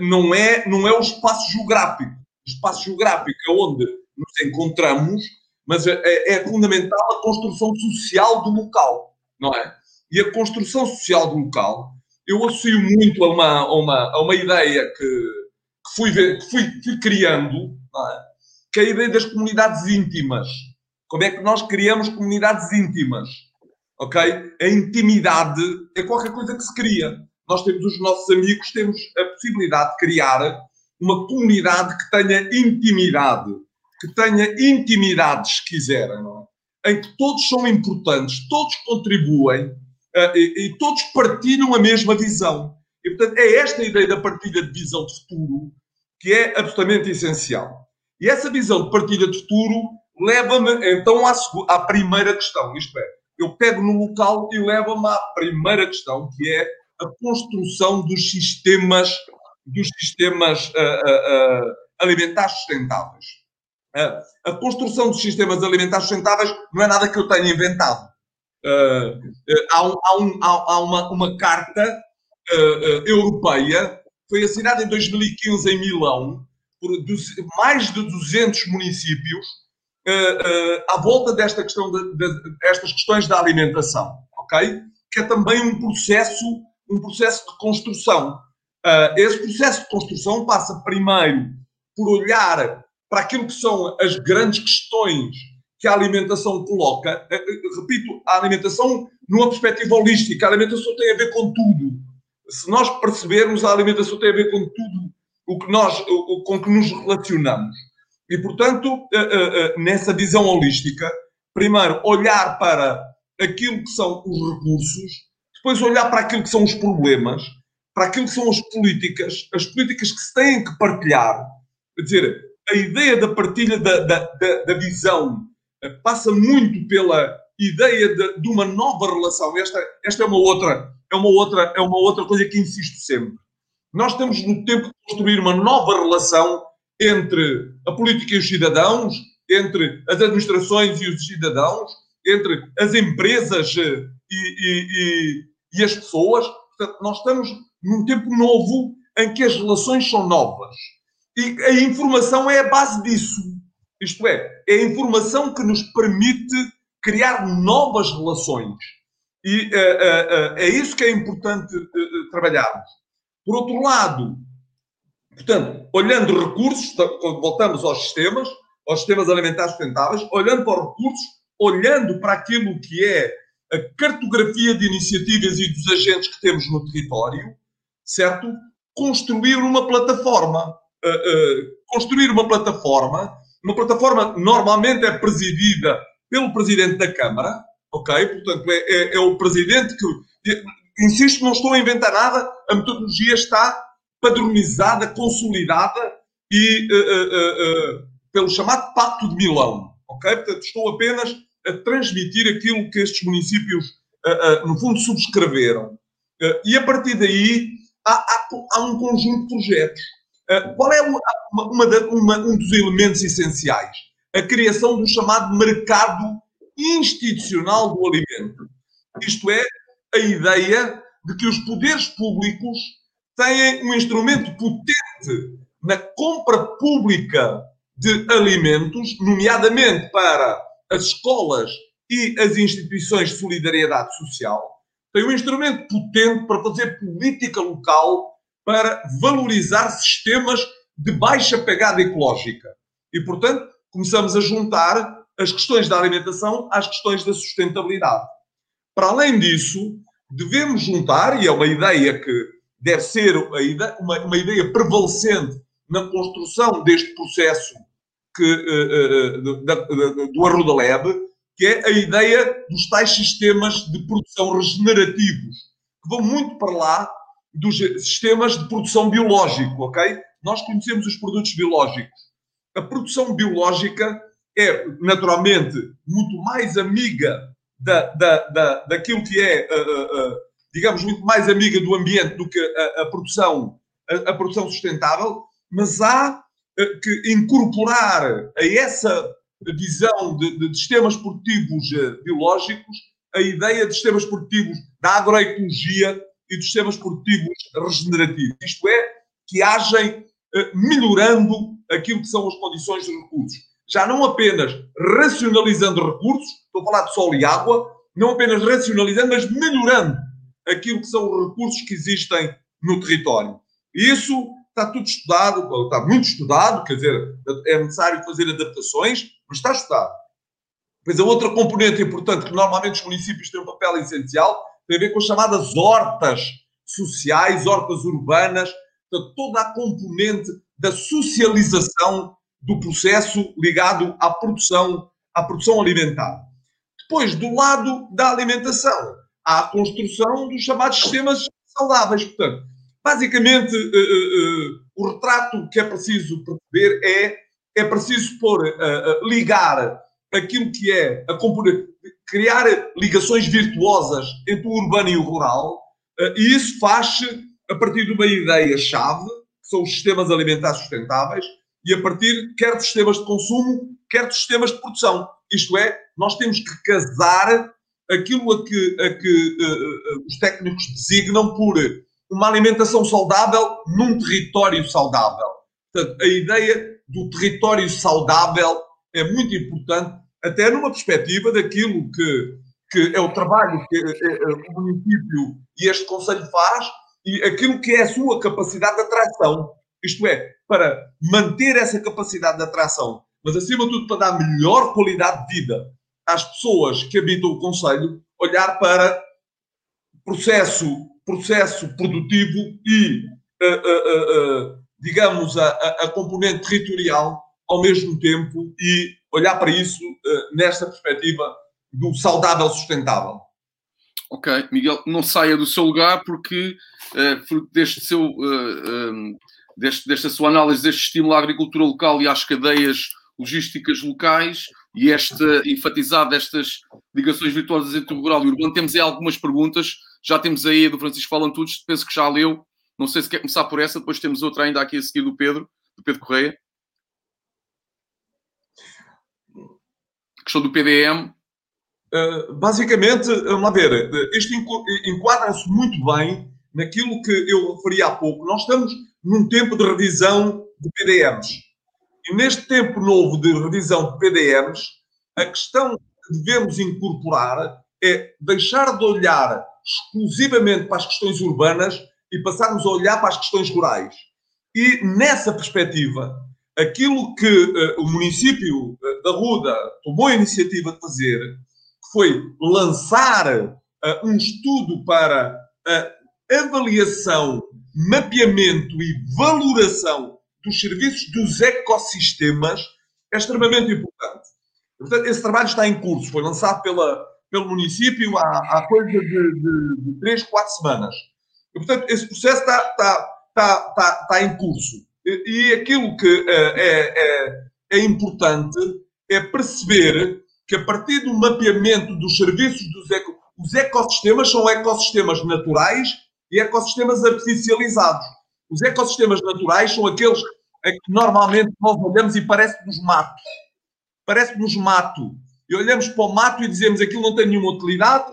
não é, não é o espaço geográfico. O espaço geográfico é onde nos encontramos, mas é, é fundamental a construção social do local, não é? E a construção social do local, eu associo muito a uma, a uma, a uma ideia que, que, fui, ver, que fui, fui criando, é? que é a ideia das comunidades íntimas. Como é que nós criamos comunidades íntimas? Ok? A intimidade é qualquer coisa que se cria. Nós temos os nossos amigos, temos a possibilidade de criar uma comunidade que tenha intimidade, que tenha intimidade, se quiserem, não é? em que todos são importantes, todos contribuem uh, e, e, todos partilham a mesma visão. E, portanto, é esta ideia da partilha de visão de futuro que é absolutamente essencial. E essa visão de partilha de futuro leva-me então à, à primeira questão, isto é, eu pego no local e levo-me à primeira questão, que é a construção dos sistemas, dos sistemas uh, uh, alimentares sustentáveis. a construção dos sistemas alimentares sustentáveis não é nada que eu tenha inventado. há, um, há, um, há uma, uma, carta europeia, foi assinada em 2015 em Milão, por mais de 200 municípios, à volta desta questão de, de, questões da alimentação, ok? Que é também um processo um processo de construção. Uh, esse processo de construção passa primeiro por olhar para aquilo que são as grandes questões que a alimentação coloca. Repito, a alimentação numa perspectiva holística. A alimentação tem a ver com tudo. Se nós percebermos, a alimentação tem a ver com tudo o que nós, o, com que nos relacionamos. E, portanto, uh, nessa visão holística, primeiro olhar para aquilo que são os recursos, depois olhar para aquilo que são os problemas, para aquilo que são as políticas, as políticas que se têm que partilhar. Quer dizer, a ideia da partilha da, da, da, da visão eh, passa muito pela ideia de, de, uma nova relação. Esta, esta é uma outra, é uma outra, é uma outra coisa que insisto sempre. Nós estamos no tempo de construir uma nova relação entre a política e os cidadãos, entre as administrações e os cidadãos, entre as empresas eh, e, e, e as pessoas. Portanto, nós estamos num tempo novo em que as relações são novas. E a informação é a base disso. Isto é, é a informação que nos permite criar novas relações. E uh, uh, uh, é isso que é importante trabalharmos. Por outro lado, portanto, olhando recursos, voltamos aos sistemas, aos sistemas alimentares sustentáveis, olhando para os recursos, olhando para aquilo que é a cartografia de iniciativas e dos agentes que temos no território, certo? Construir uma plataforma. Uh, uh, construir uma plataforma. Uma plataforma normalmente é presidida pelo presidente da Câmara, ok? Portanto, é, é, é o presidente que. Insisto, não estou a inventar nada, a metodologia está padronizada, consolidada e uh, pelo chamado Pacto de Milão, ok? Portanto, estou apenas a transmitir aquilo que estes municípios, uh, uh, no fundo, subscreveram. Uh, e a partir daí há, há, há um conjunto de projetos. qual é uma, uma, uma, um dos elementos essenciais? A criação do chamado mercado institucional do alimento. Isto é, a ideia de que os poderes públicos têm um instrumento potente na compra pública de alimentos, nomeadamente para as escolas e as instituições de solidariedade social têm um instrumento potente para fazer política local para valorizar sistemas de baixa pegada ecológica. E, portanto, começamos a juntar as questões da alimentação às questões da sustentabilidade. Para além disso, devemos juntar, e é uma ideia que deve ser uma ideia, uma, uma ideia prevalecente na construção deste processo que, uh, uh, da, do Arruda Lab, que é a ideia dos tais sistemas de produção regenerativos, que vão muito para lá dos sistemas de produção biológico, ok? Nós conhecemos os produtos biológicos. A produção biológica é, naturalmente, muito mais amiga da, da, da, daquilo que é, uh, uh, digamos, muito mais amiga do ambiente do que a, a produção, a, a, produção sustentável, mas há que incorporar a essa visão de, de sistemas produtivos biológicos a ideia de sistemas produtivos da agroecologia e dos sistemas produtivos regenerativos. Isto é, que agem melhorando aquilo que são as condições de recursos. Já não apenas racionalizando recursos, estou a falar de sol e água, não apenas racionalizando, mas melhorando aquilo que são os recursos que existem no território. Isso está tudo estudado, está muito estudado, quer dizer, é necessário fazer adaptações, mas está estudado. Pois a outra componente importante que normalmente os municípios têm um papel essencial tem a ver com as chamadas hortas sociais, hortas urbanas, toda a componente da socialização do processo ligado à produção, à produção alimentar. Depois, do lado da alimentação, a construção dos chamados sistemas saudáveis. Portanto, basicamente, uh, uh, o retrato que é preciso perceber é é preciso pôr, ligar aquilo que é a componente, criar ligações virtuosas entre o urbano e o rural, e isso faz-se a partir de uma ideia-chave, que são os sistemas alimentares sustentáveis, e a partir quer dos sistemas de consumo, quer dos sistemas de produção. Isto é, nós temos que casar aquilo a que, a que uh, os técnicos designam por uma alimentação saudável num território saudável. Portanto, a ideia do território saudável é muito importante, até numa perspectiva daquilo que, que é o trabalho que o município e este Conselho faz e aquilo que é a sua capacidade de atração. Isto é, para manter essa capacidade de atração, mas acima de tudo para dar melhor qualidade de vida às pessoas que habitam o Conselho, olhar para processo, processo produtivo e, uh, uh, uh, digamos, a, a, componente territorial ao mesmo tempo e olhar para isso nesta perspectiva do saudável sustentável. Ok, Miguel, não saia do seu lugar porque uh, fruto deste seu, um, deste, desta sua análise deste estímulo à agricultura local e às cadeias logísticas locais e esta enfatizar destas ligações virtuosas entre o rural e o urbano, temos aí algumas perguntas. Já temos aí a do Francisco Falantudes, penso que já leu. Não sei se quer começar por essa, depois temos outra ainda aqui a seguir do Pedro, do Pedro Correia. A questão do PDM. Uh, basicamente, vamos lá ver, isto enquadra-se muito bem naquilo que eu referi há pouco. Nós estamos num tempo de revisão de PDMs. E neste tempo novo de revisão de PDMs, a questão que devemos incorporar é deixar de olhar exclusivamente para as questões urbanas e passarmos a olhar para as questões rurais. E nessa perspectiva, aquilo que uh, o município uh, da Ruda tomou a iniciativa de fazer foi lançar uh, um estudo para a avaliação, mapeamento e valoração dos serviços dos ecossistemas é extremamente importante. Portanto, esse trabalho está em curso, foi lançado pela, pelo município há, há coisa de, de, de três, quatro semanas. E, portanto, esse processo está, está, está, está, está em curso. E, e aquilo que é, é, é importante é perceber que a partir do mapeamento dos serviços dos eco, os ecossistemas são ecossistemas naturais e ecossistemas artificializados. Os ecossistemas naturais são aqueles a que normalmente nós olhamos e parece-nos mato. Parece-nos mato. E olhamos para o mato e dizemos aquilo não tem nenhuma utilidade,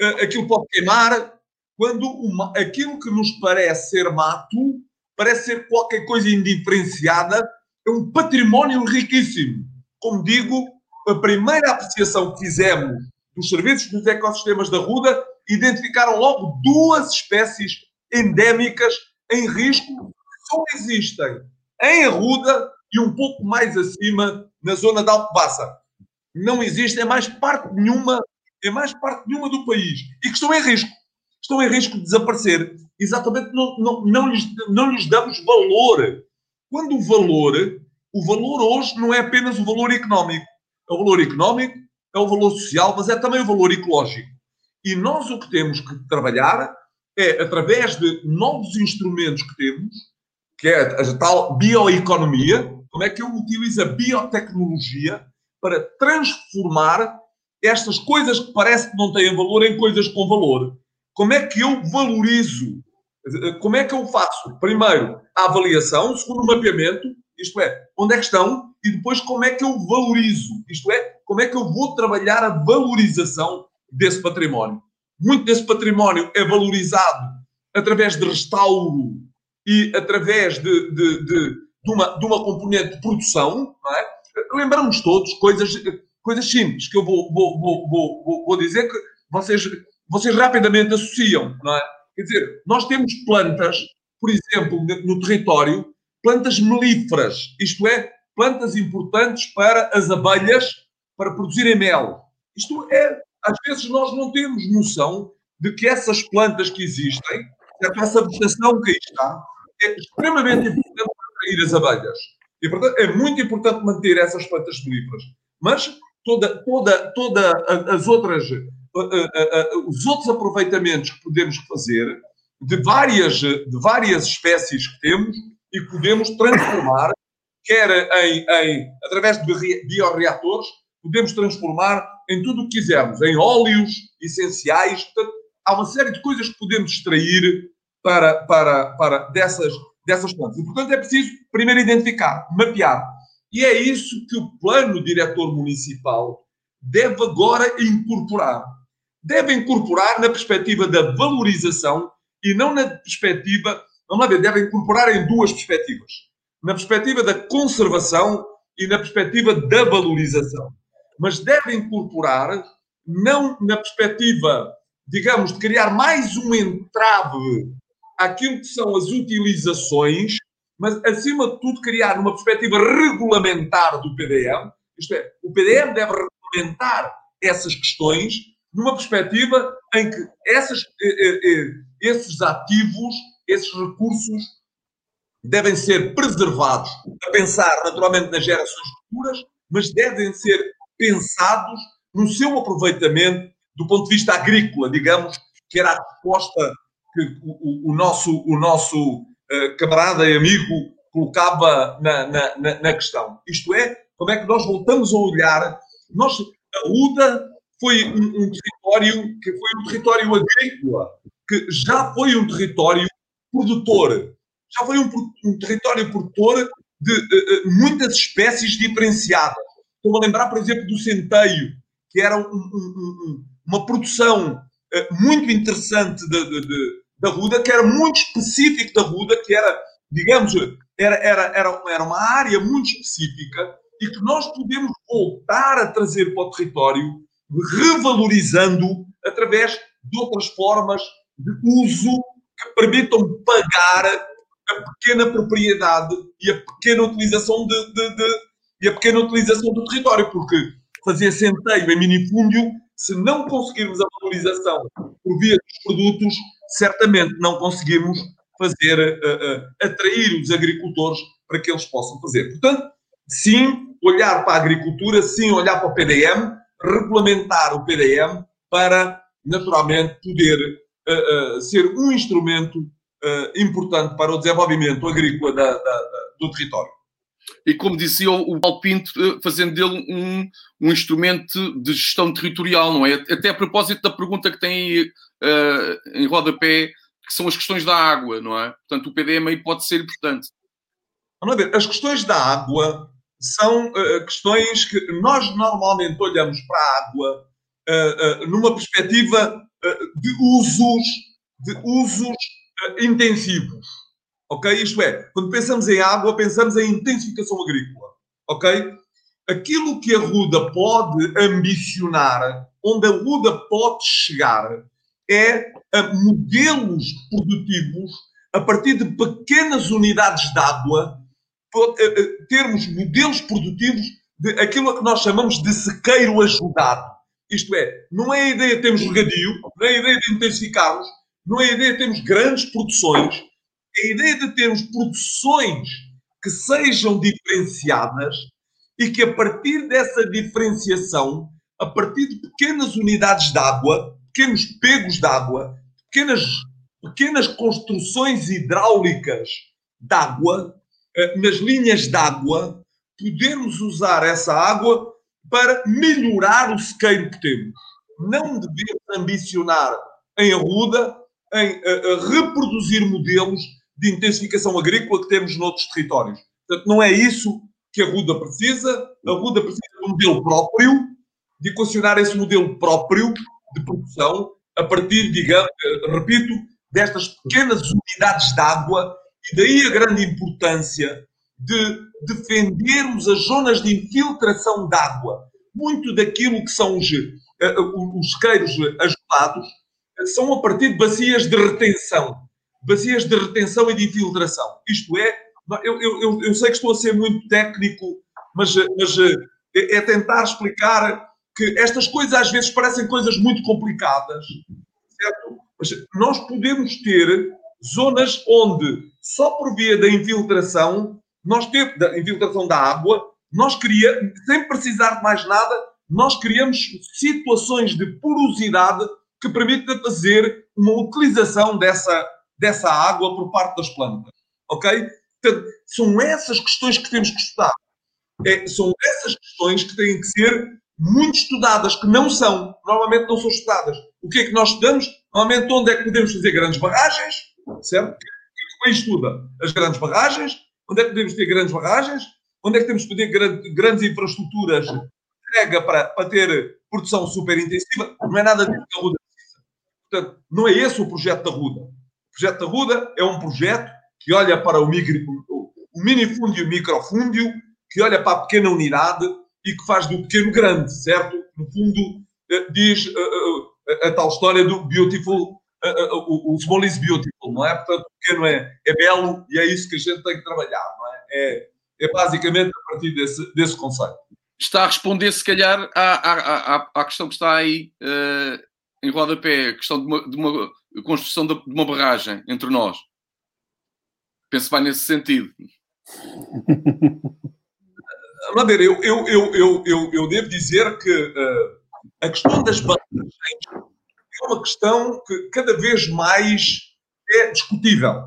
eh, aquilo pode queimar, quando uma, aquilo que nos parece ser mato parece ser qualquer coisa indiferenciada, é um património riquíssimo. Como digo, a primeira apreciação que fizemos dos serviços dos ecossistemas da Ruda identificaram logo duas espécies endémicas em risco só existem em Arruda e um pouco mais acima na zona de Alcobaça. Não existe, é mais parte nenhuma, é mais parte nenhuma do país e que estão em risco. Estão em risco de desaparecer. Exatamente, não, não, não, lhes, não lhes damos valor. Quando o valor, o valor hoje não é apenas o valor económico. É o valor económico, é o valor social, mas é também o valor ecológico. E nós o que temos que trabalhar é, através de novos instrumentos que temos, que é a tal bioeconomia, como é que eu utilizo a biotecnologia para transformar estas coisas que parece que não têm valor em coisas com valor. Como é que eu valorizo? Como é que eu faço? Primeiro, a avaliação, segundo, o mapeamento isto é, onde é que estão e depois como é que eu valorizo, isto é, como é que eu vou trabalhar a valorização desse património. Muito desse património é valorizado através de restauro e através de, de, de, de uma, de uma componente de produção, é? lembramos todos coisas, coisas simples que eu vou, vou, vou, vou, vou dizer que vocês, vocês rapidamente associam, não é? Quer dizer, nós temos plantas, por exemplo, no território, plantas melíferas, isto é, plantas importantes para as abelhas para produzirem mel. Isto é, às vezes nós não temos noção de que essas plantas que existem, essa vegetação que aí está, é extremamente importante para atrair as abelhas. E, portanto, é muito importante manter essas plantas melíferas. Mas toda, toda, toda as outras, os outros aproveitamentos que podemos fazer de várias, de várias espécies que temos e que podemos transformar, quer em, em, através de bioreatores, podemos transformar em tudo o que quisermos, em óleos essenciais. Portanto, há uma série de coisas que podemos extrair para, para, para dessas, dessas plantas. E, portanto, é preciso primeiro identificar, mapear. E é isso que o plano diretor municipal deve agora incorporar. Deve incorporar na perspectiva da valorização e não na perspectiva, vamos lá ver, deve incorporar em duas perspectivas. Na perspectiva da conservação e na perspectiva da valorização. Mas deve incorporar não na perspectiva, digamos, de criar mais um entrave àquilo que são as utilizações, mas, acima de tudo, criar uma perspectiva regulamentar do PDM, isto é, o PDM deve regulamentar essas questões numa perspectiva em que essas, eh, eh, eh, esses ativos, esses recursos devem ser preservados, a pensar naturalmente nas gerações futuras, mas devem ser pensados no seu aproveitamento do ponto de vista agrícola, digamos, que era a resposta que o, o nosso, o nosso uh, camarada e amigo colocava na, na, na, questão. Isto é, como é que nós voltamos a olhar. Nós, a UDA foi um, um território que foi um território agrícola, que já foi um território produtor, já foi um, um território produtor de uh, muitas espécies diferenciadas. Estou a lembrar, por exemplo, do centeio, que era um, uma produção uh, muito interessante de, de, de, da Ruda, que era muito específico da Ruda, que era, digamos, era, era, era, era uma área muito específica e que nós podemos voltar a trazer para o território, revalorizando através de outras formas de uso que permitam pagar a pequena propriedade e a pequena utilização de, de, de, e a pequena utilização do território, porque fazer centeio em minifúndio, se não conseguirmos a valorização por via dos produtos, certamente não conseguimos fazer uh, uh, atrair os agricultores para que eles possam fazer. Portanto, sim, olhar para a agricultura, sim, olhar para o PDM, regulamentar o PDM para, naturalmente, poder uh, ser um instrumento importante para o desenvolvimento agrícola da, da, do território. E como dizia o Paulo Pinto, eh, fazendo dele um, um instrumento de gestão territorial, não é? Até a propósito da pergunta que tem uh, em rodapé, que são as questões da água, não é? Portanto, o PDM aí pode ser importante. Vamos ver, as questões da água são uh, questões que nós normalmente olhamos para a água uh, uh, numa perspectiva de usos, de usos intensivos. Ok? Isto é, quando pensamos em água, pensamos em intensificação agrícola. Ok? Aquilo que a Ruda pode ambicionar, onde a Ruda pode chegar, é a modelos produtivos a partir de pequenas unidades de água, eh, eh, termos modelos produtivos de aquilo que nós chamamos de sequeiro ajudado. Isto é, não é a ideia de termos regadio, não é a ideia de intensificarmos, não é a ideia de termos grandes produções, a ideia de termos produções que sejam diferenciadas e que a partir dessa diferenciação, a partir de pequenas unidades de água, pequenos pegos de água, pequenas, pequenas construções hidráulicas de água, eh, nas linhas de água, podemos usar essa água para melhorar o sequeiro que temos. Não devemos ambicionar em arruda em uh, uh, reproduzir modelos de intensificação agrícola que temos noutros territórios. Portanto, não é isso que a Ruda precisa. A Ruda precisa de um modelo próprio, de equacionar esse modelo próprio de produção a partir, digamos, eh, repito, destas pequenas unidades de água e daí a grande importância de defendermos as zonas de infiltração de água. Muito daquilo que são os, eh, os queiros ajudados são a partir de bacias de retenção. Bacias de retenção e de infiltração. Isto é, eu, eu, eu sei que estou a ser muito técnico, mas, mas é, é tentar explicar que estas coisas às vezes parecem coisas muito complicadas, certo? Mas nós podemos ter zonas onde, só por via da infiltração, nós temos, da infiltração da água, nós criamos, sem precisar de mais nada, nós criamos situações de porosidade que permitem fazer uma utilização dessa, dessa água por parte das plantas. Ok? Portanto, são essas questões que temos que estudar. É, são essas questões que têm que ser muito estudadas, que não são, normalmente não são estudadas. O que é que nós estudamos? Normalmente onde é que podemos fazer grandes barragens, certo? Quem estuda as grandes barragens, onde é que podemos ter grandes barragens, onde é que temos que ter grandes infraestruturas de rega para, para ter produção super intensiva, não é nada disso que a Ruda. Portanto, não é esse o projeto da Ruda. O projeto da Ruda é um projeto que olha para o, micro, o minifúndio e o microfúndio, que olha para a pequena unidade e que faz do pequeno grande, certo? No fundo, eh, diz a, eh, eh, a tal história do beautiful, o, small is beautiful, não é? Portanto, o pequeno é, é belo e é isso que a gente tem que trabalhar, não é? É, é basicamente a partir desse, desse conceito. Está a responder, se calhar, à, à, à questão que está aí uh, em rodapé, a questão de uma, de uma construção de uma barragem entre nós. Penso vai nesse sentido. Ladeira, eu, eu, eu, eu, eu, devo dizer que uh, a questão das barragens é uma questão que cada vez mais é discutível.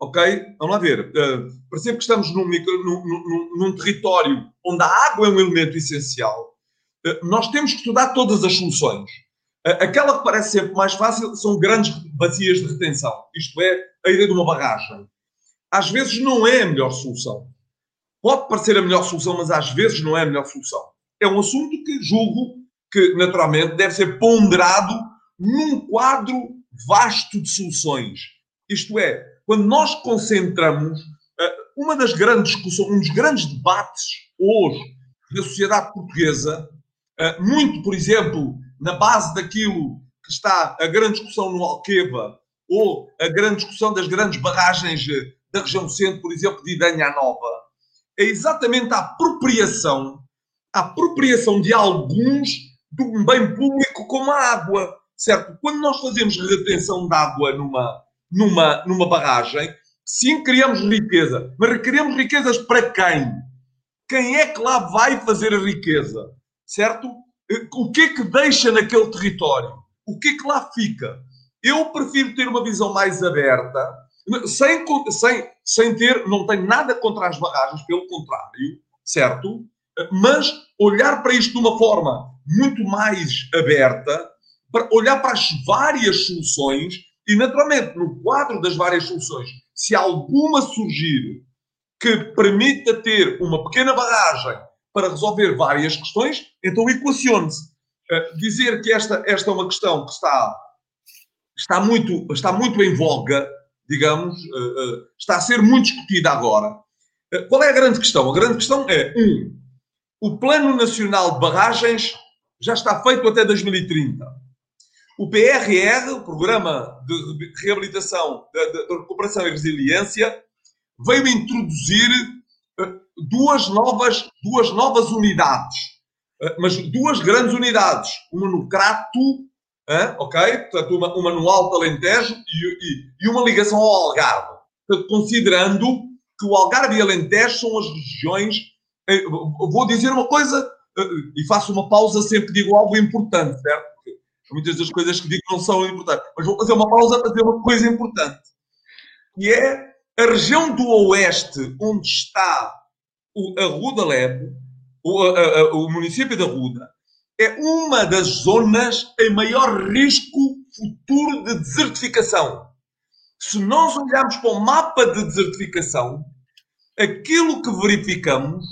Ok? Vamos lá ver. Uh, percebo que estamos num, num, num, num, território onde a água é um elemento essencial. Uh, nós temos que estudar todas as soluções. Aquela que parece sempre mais fácil são grandes bacias de retenção. Isto é, a ideia de uma barragem. Às vezes não é a melhor solução. Pode parecer a melhor solução, mas às vezes não é a melhor solução. É um assunto que julgo que, naturalmente, deve ser ponderado num quadro vasto de soluções. Isto é, quando nós concentramos, eh, uma das grandes discussões, um dos grandes debates hoje da sociedade portuguesa, eh, muito, por exemplo, na base daquilo que está a grande discussão no Alqueva ou a grande discussão das grandes barragens eh, da região centro, por exemplo, de Idanha Nova, é exatamente a apropriação, a apropriação de alguns de um bem público como a água, certo? Quando nós fazemos retenção de água numa, numa, numa barragem, sim, criamos riqueza, mas criamos riquezas para quem? Quem é que lá vai fazer a riqueza, certo? O que é que deixa naquele território? O que é que lá fica? Eu prefiro ter uma visão mais aberta, sem, sem, sem ter, não tenho nada contra as barragens, pelo contrário, certo? Mas olhar para isto de uma forma muito mais aberta, para olhar para as várias soluções e, naturalmente, no quadro das várias soluções, se alguma surgir que permita ter uma pequena barragem para resolver várias questões, então equacione-se. Uh, dizer que esta, esta é uma questão que está, está, muito, está muito em voga digamos, eh, eh, está a ser muito discutida agora. Qual é a grande questão? A grande questão é, um, o Plano Nacional de Barragens já está feito até 2030. O PRR, o Programa de Reabilitação, de, de Recuperação e Resiliência, veio introduzir duas novas, duas novas unidades, mas duas grandes unidades, uma no Crato ok? Portanto, uma, uma no Alto Alentejo e, e, e, uma ligação ao Algarve. Portanto, considerando que o Algarve e Alentejo são as regiões. Eh, vou dizer uma coisa eh, e faço uma pausa sempre digo algo importante, certo? Muitas das coisas que digo não são importantes. Mas vou fazer uma pausa para dizer uma coisa importante. Que é a região do Oeste, onde está o, a Ruda Lebe, o, a, a, o município da Ruda, é uma das zonas em maior risco futuro de desertificação. Se nós olharmos para o mapa de desertificação, aquilo que verificamos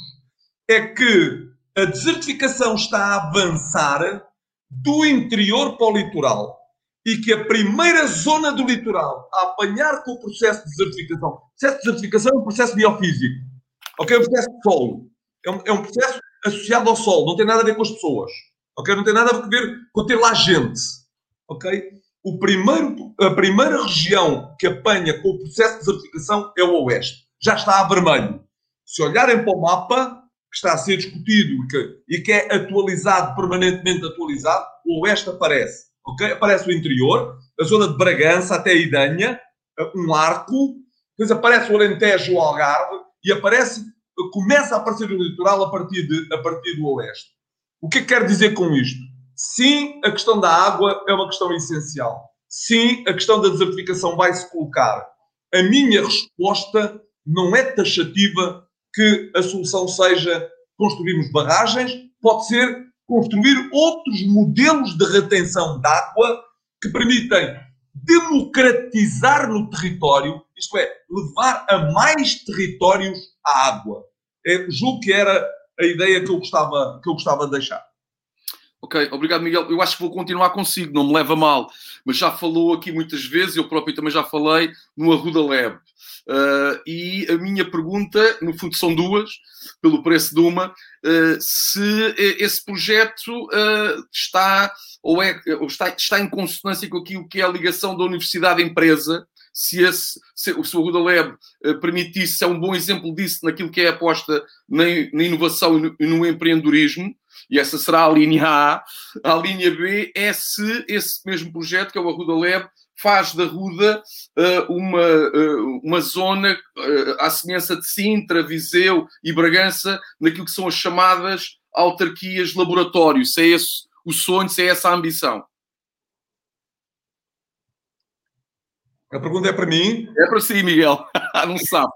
é que a desertificação está a avançar do interior para o litoral e que a primeira zona do litoral a apanhar com o processo de desertificação, processo de desertificação é um processo biofísico, ok? É um processo de solo, é um, é um processo associado ao solo, não tem nada a ver com as pessoas, ok? Não tem nada a ver com ter lá gente, ok? O primeiro, a primeira região que apanha com o processo de desertificação é o oeste. Já está a vermelho. Se olharem para o mapa, que está a ser discutido e que, e que é atualizado, permanentemente atualizado, o oeste aparece. Okay? Aparece o interior, a zona de Bragança até Idanha, um arco, depois aparece o Alentejo, o Algarve, e aparece, começa a aparecer o litoral a partir, de, a partir do oeste. O que é que quer dizer com isto? Sim, a questão da água é uma questão essencial. Sim, a questão da desertificação vai se colocar. A minha resposta não é taxativa que a solução seja construirmos barragens, pode ser construir outros modelos de retenção de água que permitem democratizar no território, isto é, levar a mais territórios a água. É, julgo que era a ideia que eu gostava, que eu gostava de deixar. Ok, obrigado Miguel. Eu acho que vou continuar consigo, não me leva mal, mas já falou aqui muitas vezes, eu próprio também já falei no Arruda Lab. Uh, e a minha pergunta, no fundo, são duas, pelo preço de uma, uh, se esse projeto uh, está ou, é, ou está, está em consonância com aquilo que é a ligação da universidade-empresa, se, esse, se, se o Arruda Lab permitisse, é um bom exemplo disso naquilo que é aposta na, na inovação e no, no empreendedorismo, e essa será a linha A. A linha B é se esse mesmo projeto, que é o Arruda Lab, faz da Ruda uh, uma, uh, uma zona uh, à semelhança de Sintra, Viseu e Bragança, naquilo que são as chamadas autarquias laboratório. Se é esse o sonho, se é essa a ambição. A pergunta é para mim? É para si, Miguel. Não sabe.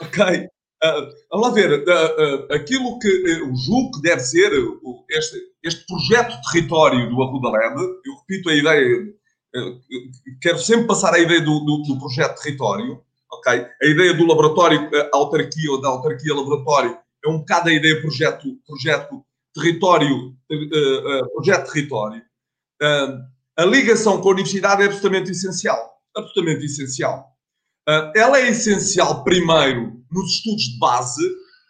ok. Uh, vamos lá ver, uh, uh, aquilo que eu julgo que deve ser este, este projeto de território do Arruda eu repito a ideia, quero sempre passar a ideia do, do, do, projeto de território, ok? A ideia do laboratório, autarquia ou da autarquia laboratório, é um bocado a ideia projeto, projeto território, projeto território. A ligação com a universidade é absolutamente essencial, absolutamente essencial. Uh, ela é essencial, primeiro, nos estudos de base.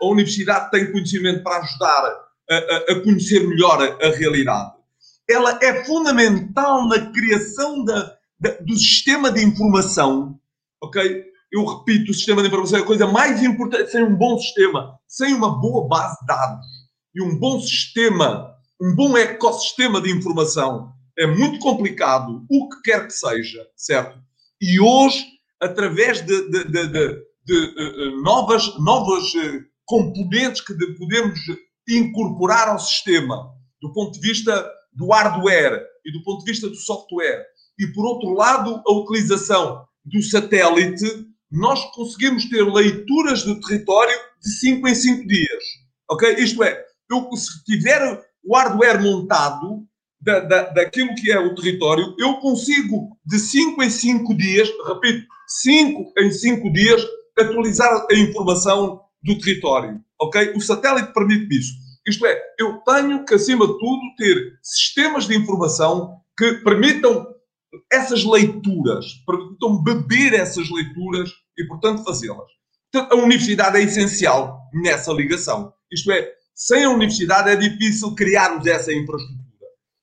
A universidade tem conhecimento para ajudar a conhecer melhor a, a, realidade. Ela é fundamental na criação da, da, do sistema de informação. Ok? Eu repito, o sistema de informação é a coisa mais importante. Sem um bom sistema, sem uma boa base de dados e um bom sistema, um bom ecossistema de informação, é muito complicado, o que quer que seja, certo? E hoje através de, de, de, de uh, novas, novas uh, componentes que podemos incorporar ao sistema, do ponto de vista do hardware e do ponto de vista do software, e por outro lado, a utilização do satélite, nós conseguimos ter leituras do território de 5 em 5 dias. Ok? Isto é, eu, se tiver o hardware montado, da, da, daquilo que é o território, eu consigo de 5 em 5 dias, repito, 5 em 5 dias, atualizar a informação do território. Ok? O satélite permite isso. Isto é, eu tenho que, acima de tudo, ter sistemas de informação que permitam essas leituras, permitam beber essas leituras e, portanto, fazê-las. Portanto, a universidade é essencial nessa ligação. Isto é, sem a universidade é difícil criarmos essa infraestrutura.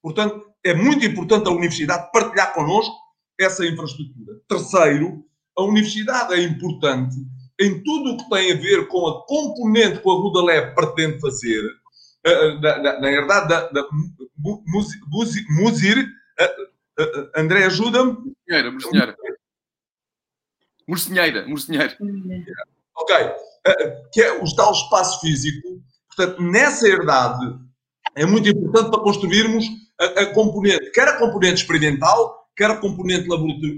Portanto, é muito importante a universidade partilhar connosco essa infraestrutura. Terceiro, a universidade é importante em tudo o que tem a ver com a componente que a Ruda Lab pretende fazer. Uh, na, na, na, verdade, da, da Musir, uh, André, ajuda-me. Morcinheira, Morcinheira. Morcinheira, Morcinheira. Ok. que é o tal espaço físico. Portanto, nessa herdade, é muito importante para construirmos a, a componente, quer a componente experimental, quer a componente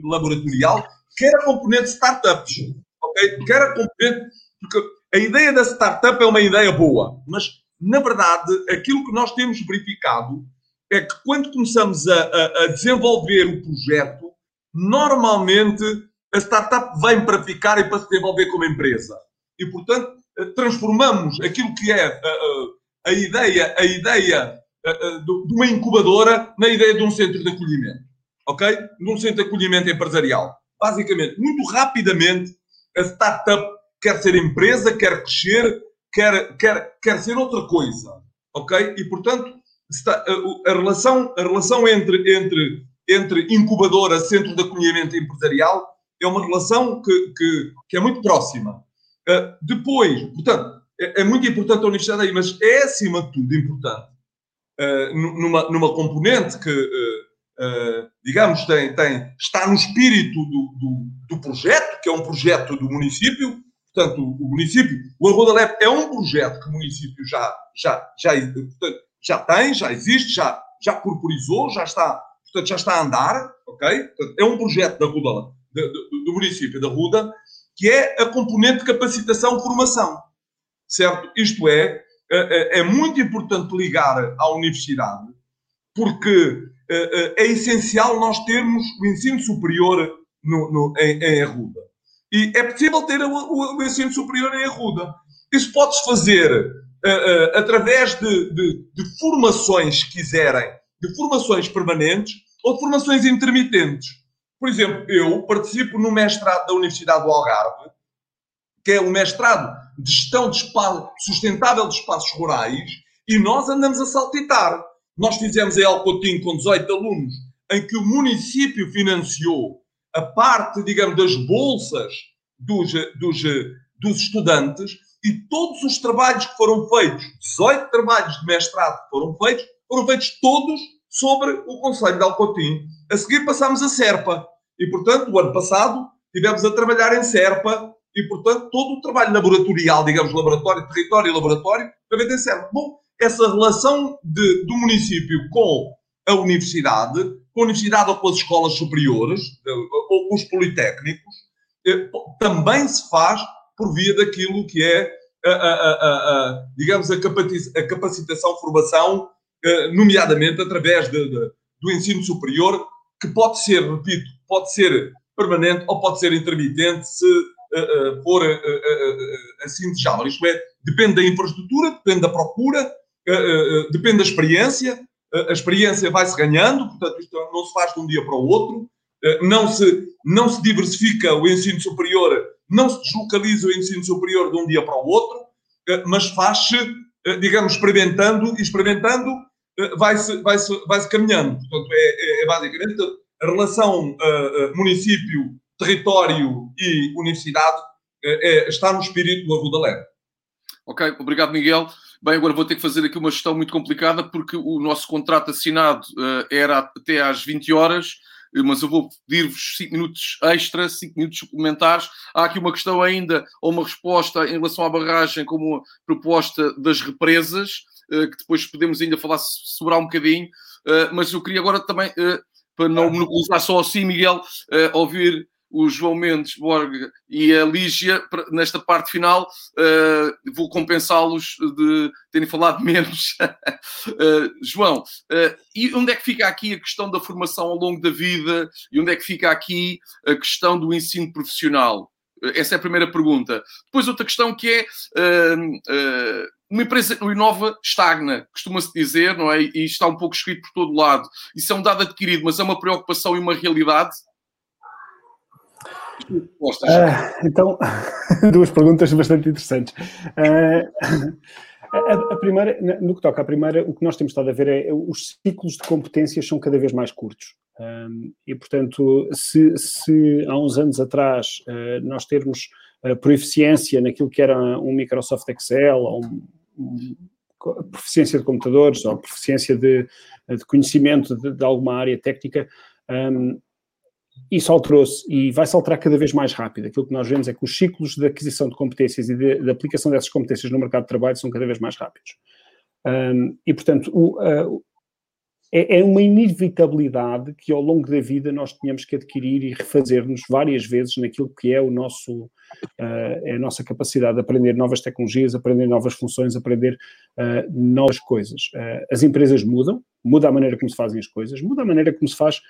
laboratorial, quer a componente startups. Okay? Quer a componente. Porque a ideia da startup é uma ideia boa, mas na verdade aquilo que nós temos verificado é que quando começamos a, a, a desenvolver o projeto, normalmente a startup vem para ficar e para se desenvolver como empresa. E, portanto, transformamos aquilo que é a, a, a ideia, a ideia de uma incubadora na ideia de um centro de acolhimento. Ok? De um centro de acolhimento empresarial. Basicamente, muito rapidamente, a startup quer ser empresa, quer crescer, quer, quer, quer ser outra coisa. Ok? E, portanto, a, a, relação, a relação entre, entre, entre incubadora, centro de acolhimento empresarial, é uma relação que, que, que é muito próxima. Uh, depois, portanto, é, é, muito importante a universidade aí, mas é acima de tudo importante uh, numa, numa componente que, uh, digamos, tem, tem, está no espírito do, do, do, projeto, que é um projeto do município. Portanto, o, município, o Arroda Leve é um projeto que o município já, já, já, portanto, já tem, já existe, já, já corporizou, já está, portanto, já está a andar, ok? Portanto, é um projeto da Ruda, do, do município da Ruda, que é a componente de capacitação-formação, certo? Isto é, é, é, muito importante ligar à universidade, porque é, é essencial nós termos o ensino superior no, no, em, em Arruda. E é possível ter o, o, o ensino superior em Arruda. Isso pode-se fazer através de, de, de, formações, se quiserem, de formações permanentes ou de formações intermitentes. Por exemplo, eu participo no mestrado da Universidade do Algarve, que é o mestrado de gestão de sustentável de espaços rurais, e nós andamos a saltitar. Nós fizemos em Alcotim com 18 alunos, em que o município financiou a parte, digamos, das bolsas dos, dos, dos estudantes e todos os trabalhos que foram feitos, 18 trabalhos de mestrado que foram feitos, foram feitos todos sobre o Conselho de Alcotim. A seguir passámos a Serpa. E, portanto, o ano passado tivemos a trabalhar em Serpa e, portanto, todo o trabalho laboratorial, digamos, laboratório, território e laboratório, também tem Serpa. Bom, essa relação de, do município com a universidade, com a universidade ou com as escolas superiores, ou com os politécnicos, eh, também se faz por via daquilo que é, a, a, a, digamos, a capacitação, formação, eh, nomeadamente através de, de, do ensino superior, que pode ser, repito, pode ser permanente ou pode ser intermitente se for uh, assim desejável. Isto é, depende da infraestrutura, depende da procura, depende da experiência. a experiência vai-se ganhando, portanto, isto não se faz de um dia para o outro. não, se, não se diversifica o ensino superior, não se deslocaliza o ensino superior de um dia para o outro, mas faz-se, digamos, experimentando e experimentando, vai-se vai -se, vai -se caminhando. Portanto, é, é, é basicamente a relação município, território e universidade uh, é, está no espírito do Arruda Leve. Ok, obrigado Miguel. Bem, agora vou ter que fazer aqui uma gestão muito complicada porque o nosso contrato assinado uh, era até às 20 horas, mas eu vou pedir-vos 5 minutos extra, 5 minutos suplementares. Há aqui uma questão ainda, ou uma resposta em relação à barragem como proposta das represas, que depois podemos ainda falar sobrar um bocadinho, mas eu queria agora também para não monopolizar só assim, Miguel, uh, ouvir o João Mendes Borga e a Lígia nesta parte final. Uh, vou compensá-los de terem falado menos. uh, João, uh, e onde é que fica aqui a questão da formação ao longo da vida e onde é que fica aqui a questão do ensino profissional? Essa é a primeira pergunta. Depois, outra questão que é uma empresa não inova estagna, costuma-se dizer, não é? E está um pouco escrito por todo lado. Isso é um dado adquirido, mas é uma preocupação e uma realidade? Uh, então, duas perguntas bastante interessantes. Uh, a, a, primeira, no que toca à primeira, o que nós temos estado a ver é os ciclos de competências são cada vez mais curtos. Um, e, portanto, se, se, há uns anos atrás uh, nós termos proficiência naquilo que era um Microsoft Excel ou um, um, proficiência de computadores ou proficiência de, de conhecimento de, de, alguma área técnica, um, isso alterou-se e vai-se alterar cada vez mais rápido. Aquilo que nós vemos é que os ciclos de aquisição de competências e de, de aplicação dessas competências no mercado de trabalho são cada vez mais rápidos. Um, e, portanto, o, uh, é, é, uma inevitabilidade que ao longo da vida nós tenhamos que adquirir e refazer-nos várias vezes naquilo que é o nosso uh, é a nossa capacidade de aprender novas tecnologias, aprender novas funções, aprender uh, novas coisas. As empresas mudam, muda a maneira como se fazem as coisas, muda a maneira como se faz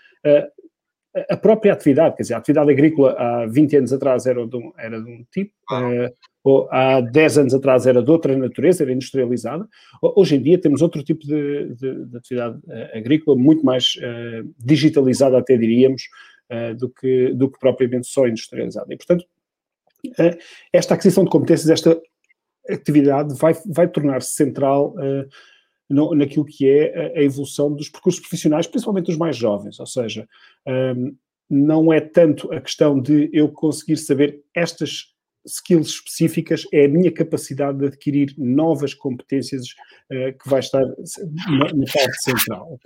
a própria atividade, quer dizer, a atividade agrícola há 20 anos atrás era de um, era de um tipo, uh, ou há 10 anos atrás era de outra natureza, era industrializada. Hoje em dia temos outro tipo de, de, de atividade uh, agrícola, muito mais uh, digitalizada, até diríamos, do, que, do que propriamente só industrializada. E, portanto, esta aquisição de competências, esta atividade vai, vai tornar-se central no, naquilo que é a, evolução dos percursos profissionais, principalmente dos mais jovens, ou seja, um, não é tanto a questão de eu conseguir saber estas skills específicas, é a minha capacidade de adquirir novas competências uh, que vai estar na, na parte central.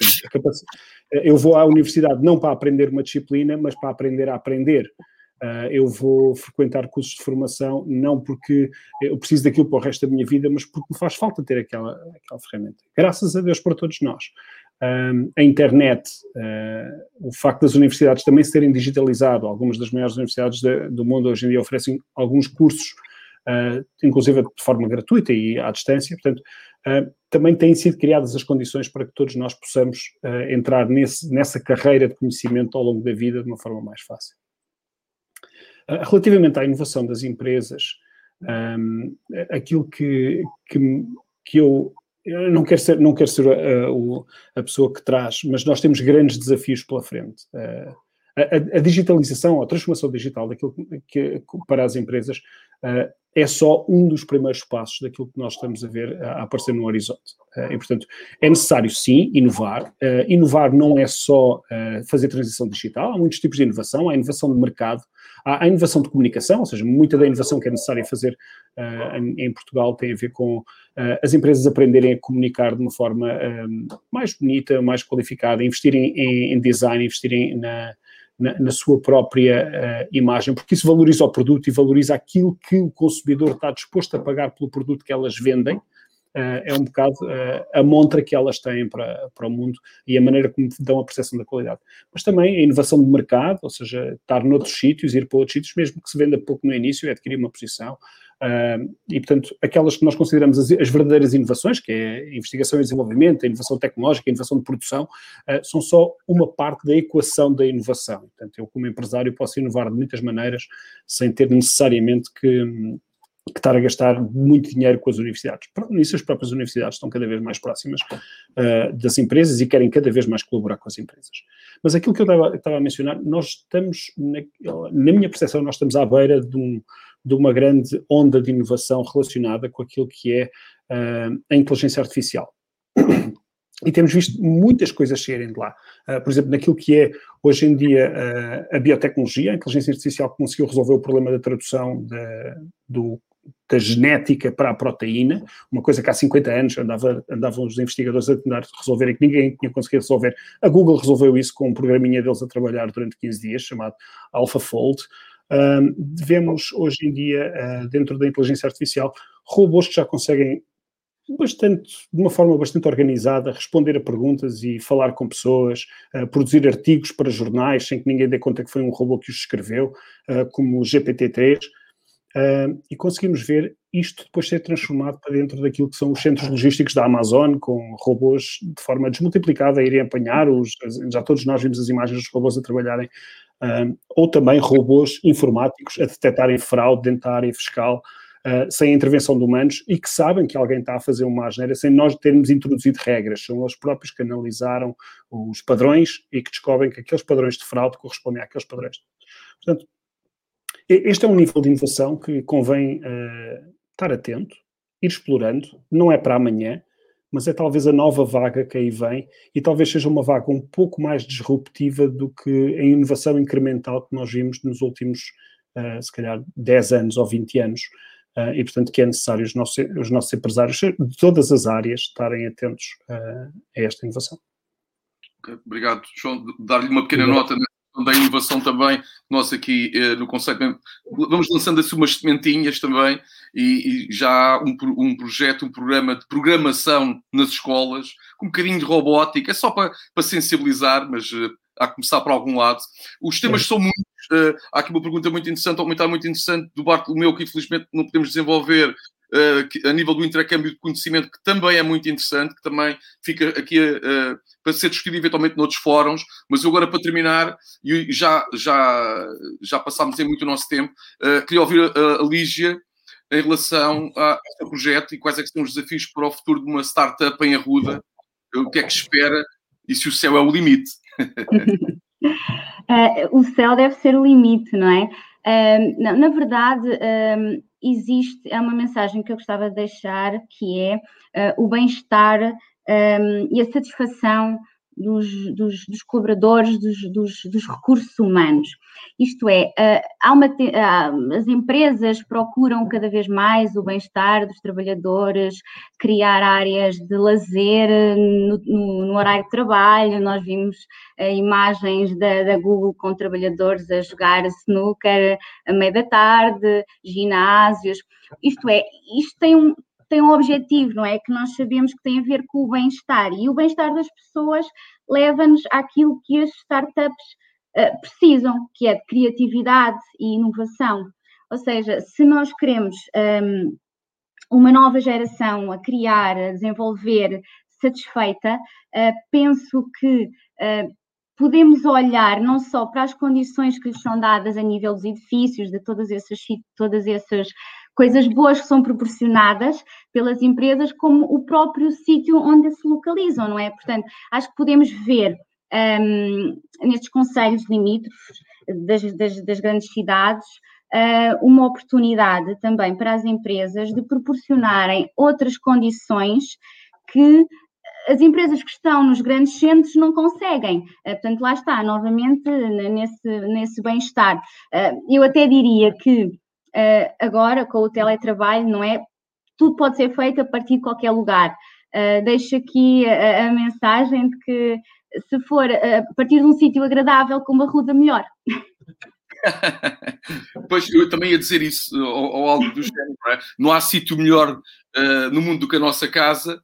Eu vou à universidade não para aprender uma disciplina, mas para aprender a aprender. Uh, eu vou frequentar cursos de formação não porque eu preciso daquilo para o resto da minha vida, mas porque me faz falta ter aquela, aquela ferramenta. Graças a Deus por todos nós. Um, a internet, uh, o facto das universidades também se terem digitalizado, algumas das maiores universidades de, do mundo hoje em dia oferecem alguns cursos, uh, inclusive de forma gratuita e à distância, portanto, uh, também têm sido criadas as condições para que todos nós possamos entrar nesse, nessa carreira de conhecimento ao longo da vida de uma forma mais fácil. Ah, relativamente à inovação das empresas, um, aquilo que, que, que eu, eu, não quero ser, não quero ser a, a, a, pessoa que traz, mas nós temos grandes desafios pela frente. Uh, a, a, digitalização, a transformação digital daquilo que, que para as empresas uh, é só um dos primeiros passos daquilo que nós estamos a ver a, aparecer no horizonte. Uh, e, portanto, é necessário, sim, inovar. Uh, inovar não é só fazer transição digital, há muitos tipos de inovação. Há inovação de mercado, há a inovação de comunicação, ou seja, muita da inovação que é necessária fazer em, em, Portugal tem a ver com as empresas aprenderem a comunicar de uma forma mais bonita, mais qualificada, investirem em, em design, investirem na na, na sua própria uh, imagem, porque isso valoriza o produto e valoriza aquilo que o consumidor está disposto a pagar pelo produto que elas vendem. Uh, é um bocado uh, a montra que elas têm para, para o mundo e a maneira como dão a percepção da qualidade. Mas também a inovação de mercado, ou seja, estar noutros sítios, ir para outros sítios, mesmo que se venda pouco no início, é adquirir uma posição, e, portanto, aquelas que nós consideramos as, as, verdadeiras inovações, que é a investigação e desenvolvimento, a inovação tecnológica, a inovação de produção, uh, são só uma parte da equação da inovação. Portanto, eu, como empresário, posso inovar de muitas maneiras sem ter necessariamente que, que estar a gastar muito dinheiro com as universidades. Nisso, as próprias universidades estão cada vez mais próximas uh, das empresas e querem cada vez mais colaborar com as empresas. Mas aquilo que eu estava, a mencionar, nós estamos, na, na minha percepção, nós estamos à beira de um de uma grande onda de inovação relacionada com aquilo que é uh, a inteligência artificial. E temos visto muitas coisas saírem de lá. Uh, por exemplo, naquilo que é, hoje em dia, uh, a biotecnologia, a inteligência artificial conseguiu resolver o problema da tradução da, do, da genética para a proteína, uma coisa que há 50 anos andava, andavam os investigadores a tentar resolver e que ninguém tinha conseguido resolver. A Google resolveu isso com um programinha deles a trabalhar durante 15 dias, chamado AlphaFold. Uh, vemos hoje em dia, uh, dentro da inteligência artificial, robôs que já conseguem bastante, de uma forma bastante organizada, responder a perguntas e falar com pessoas, uh, produzir artigos para jornais sem que ninguém dê conta que foi um robô que os escreveu, ah, como o GPT-3, e conseguimos ver isto depois ser transformado para dentro daquilo que são os centros logísticos da Amazon, com robôs de forma desmultiplicada a irem apanhar, os, já todos nós vimos as imagens dos robôs a trabalharem uh, ou também robôs informáticos a detectarem fraude dentro da área fiscal uh, sem a intervenção de humanos e que sabem que alguém está a fazer uma asneira sem nós termos introduzido regras. São eles próprios que analisaram os padrões e que descobrem que aqueles padrões de fraude correspondem àqueles padrões. Portanto, este é um nível de inovação que convém uh, estar atento, ir explorando, não é para amanhã, mas é talvez a nova vaga que aí vem e talvez seja uma vaga um pouco mais disruptiva do que a inovação incremental que nós vimos nos últimos, uh, se calhar, 10 anos ou 20 anos. Uh, e, portanto, que é necessário os nossos, os nossos empresários de todas as áreas estarem atentos uh, a esta inovação. Okay, obrigado, João. Dar-lhe uma pequena Obrigado. nota da inovação também, nós aqui eh, no Conselho, vamos lançando assim umas sementinhas também e, e já há um, um, projeto, um programa de programação nas escolas, com um bocadinho de robótica, é só para, para sensibilizar, mas uh, há que começar por algum lado. Os temas é. são muitos, uh, há aqui uma pergunta muito interessante, um comentário muito interessante do Bartolomeu, que infelizmente não podemos desenvolver, a nível do intercâmbio de conhecimento, que também é muito interessante, que também fica aqui uh, para ser discutido eventualmente noutros fóruns. Mas eu agora, para terminar, e já, já, já passámos em muito o nosso tempo, uh, queria ouvir a, a Lígia em relação a este projeto e quais é são os desafios para o futuro de uma startup em Arruda, o que é que espera e se o céu é o limite. uh, o céu deve ser o limite, não é? Uh, não, na verdade, uh, existe, é uma mensagem que eu gostava de deixar, que é o bem-estar e a satisfação dos, dos, dos colaboradores, dos, dos, dos, recursos humanos. Isto é, há uma, as empresas procuram cada vez mais o bem-estar dos trabalhadores, criar áreas de lazer no, no, no horário de trabalho. Nós vimos imagens da, da, Google com trabalhadores a jogar snooker à meia da tarde, ginásios. Isto é, isto tem um, tem um objetivo, não é? Que nós sabemos que tem a ver com o bem-estar. E o bem-estar das pessoas leva-nos àquilo que as startups uh, precisam, que é de criatividade e inovação. Ou seja, se nós queremos um, ehm, uma nova geração a criar, a desenvolver satisfeita, uh, penso que uh, podemos olhar não só para as condições que lhes são dadas a nível dos edifícios, de todas essas, todas essas coisas boas que são proporcionadas pelas empresas, como o próprio sítio onde se localizam, não é? Portanto, acho que podemos ver um, nestes conselhos limítrofes das, das, das grandes cidades uh, uma oportunidade também para as empresas de proporcionarem outras condições que as empresas que estão nos grandes centros não conseguem. Uh, portanto, lá está, novamente, nesse, nesse bem-estar. Uh, eu até diria que uh, agora com o teletrabalho, não é? Tudo pode ser feito a partir de qualquer lugar. Uh, deixo aqui a, a, mensagem de que se for a partir de um sítio agradável, com uma ruda melhor. pois, eu também ia dizer isso, ou, ou algo do género, não, é? não há sítio melhor uh, no mundo do que a nossa casa,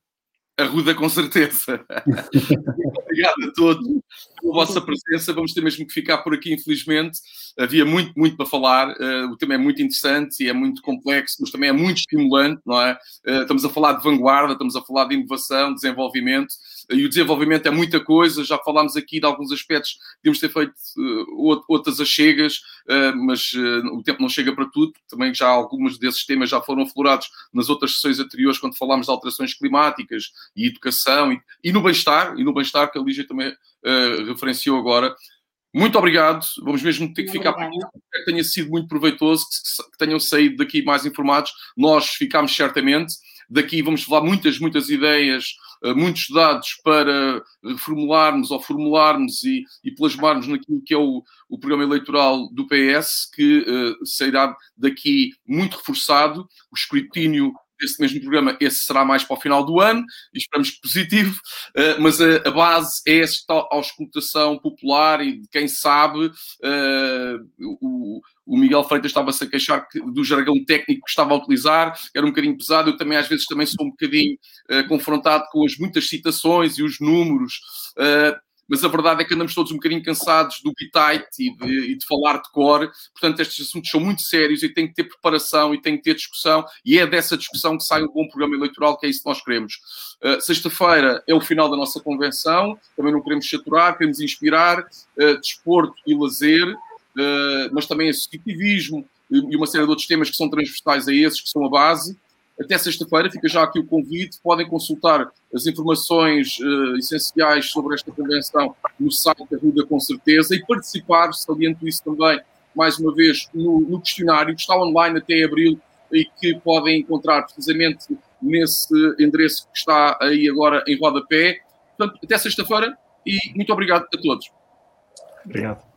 Arruda, com certeza. Obrigado a todos pela vossa presença. Vamos ter mesmo que ficar por aqui, infelizmente. Havia muito, muito para falar. Uh, o tema é muito interessante e é muito complexo, mas também é muito estimulante, não é? Uh, estamos a falar de vanguarda, estamos a falar de inovação, desenvolvimento e o desenvolvimento é muita coisa, já falámos aqui de alguns aspectos, temos ter feito uh, outras achegas, uh, mas uh, o tempo não chega para tudo, também já alguns desses temas já foram aflorados nas outras sessões anteriores, quando falámos de alterações climáticas e educação, e, e no bem-estar, e no bem-estar que a Lígia também referenciou agora. Muito obrigado, vamos mesmo ter que ficar por aqui. Espero que tenha sido muito proveitoso, que, que tenham saído daqui mais informados. Nós ficámos certamente. Daqui vamos levar muitas, muitas ideias eh, muitos dados para reformularmos ou formularmos e, e plasmarmos naquilo que é o, o programa eleitoral do PS, que uh, sairá daqui muito reforçado. O escrutínio desse mesmo programa, esse será mais para o final do ano, e esperamos que positivo, uh, mas a, base é esta auscultação popular e de quem sabe uh, o, o Miguel Freitas estava-se a queixar que, do jargão técnico que estava a utilizar, era um bocadinho pesado, eu também às vezes também sou um bocadinho uh, confrontado com as muitas citações e os números, mas a verdade é que andamos todos um bocadinho cansados do bitite e de, e de falar de cor, portanto estes assuntos são muito sérios e tem que ter preparação e tem que ter discussão, e é dessa discussão que sai um bom programa eleitoral, que é isso que nós queremos. Uh, Sexta-feira é o final da nossa convenção, também não queremos saturar, queremos inspirar, uh, desporto e lazer, uh, mas também associativismo e uma série de outros temas que são transversais a esses, que são a base. Até sexta-feira, fica já aqui o convite. Podem consultar as informações uh, essenciais sobre esta convenção no site da Ruda, com certeza, e participar, saliento isso também, mais uma vez, no, no questionário, que está online até abril e que podem encontrar precisamente nesse endereço que está aí agora em rodapé. Portanto, até sexta-feira e muito obrigado a todos. Obrigado.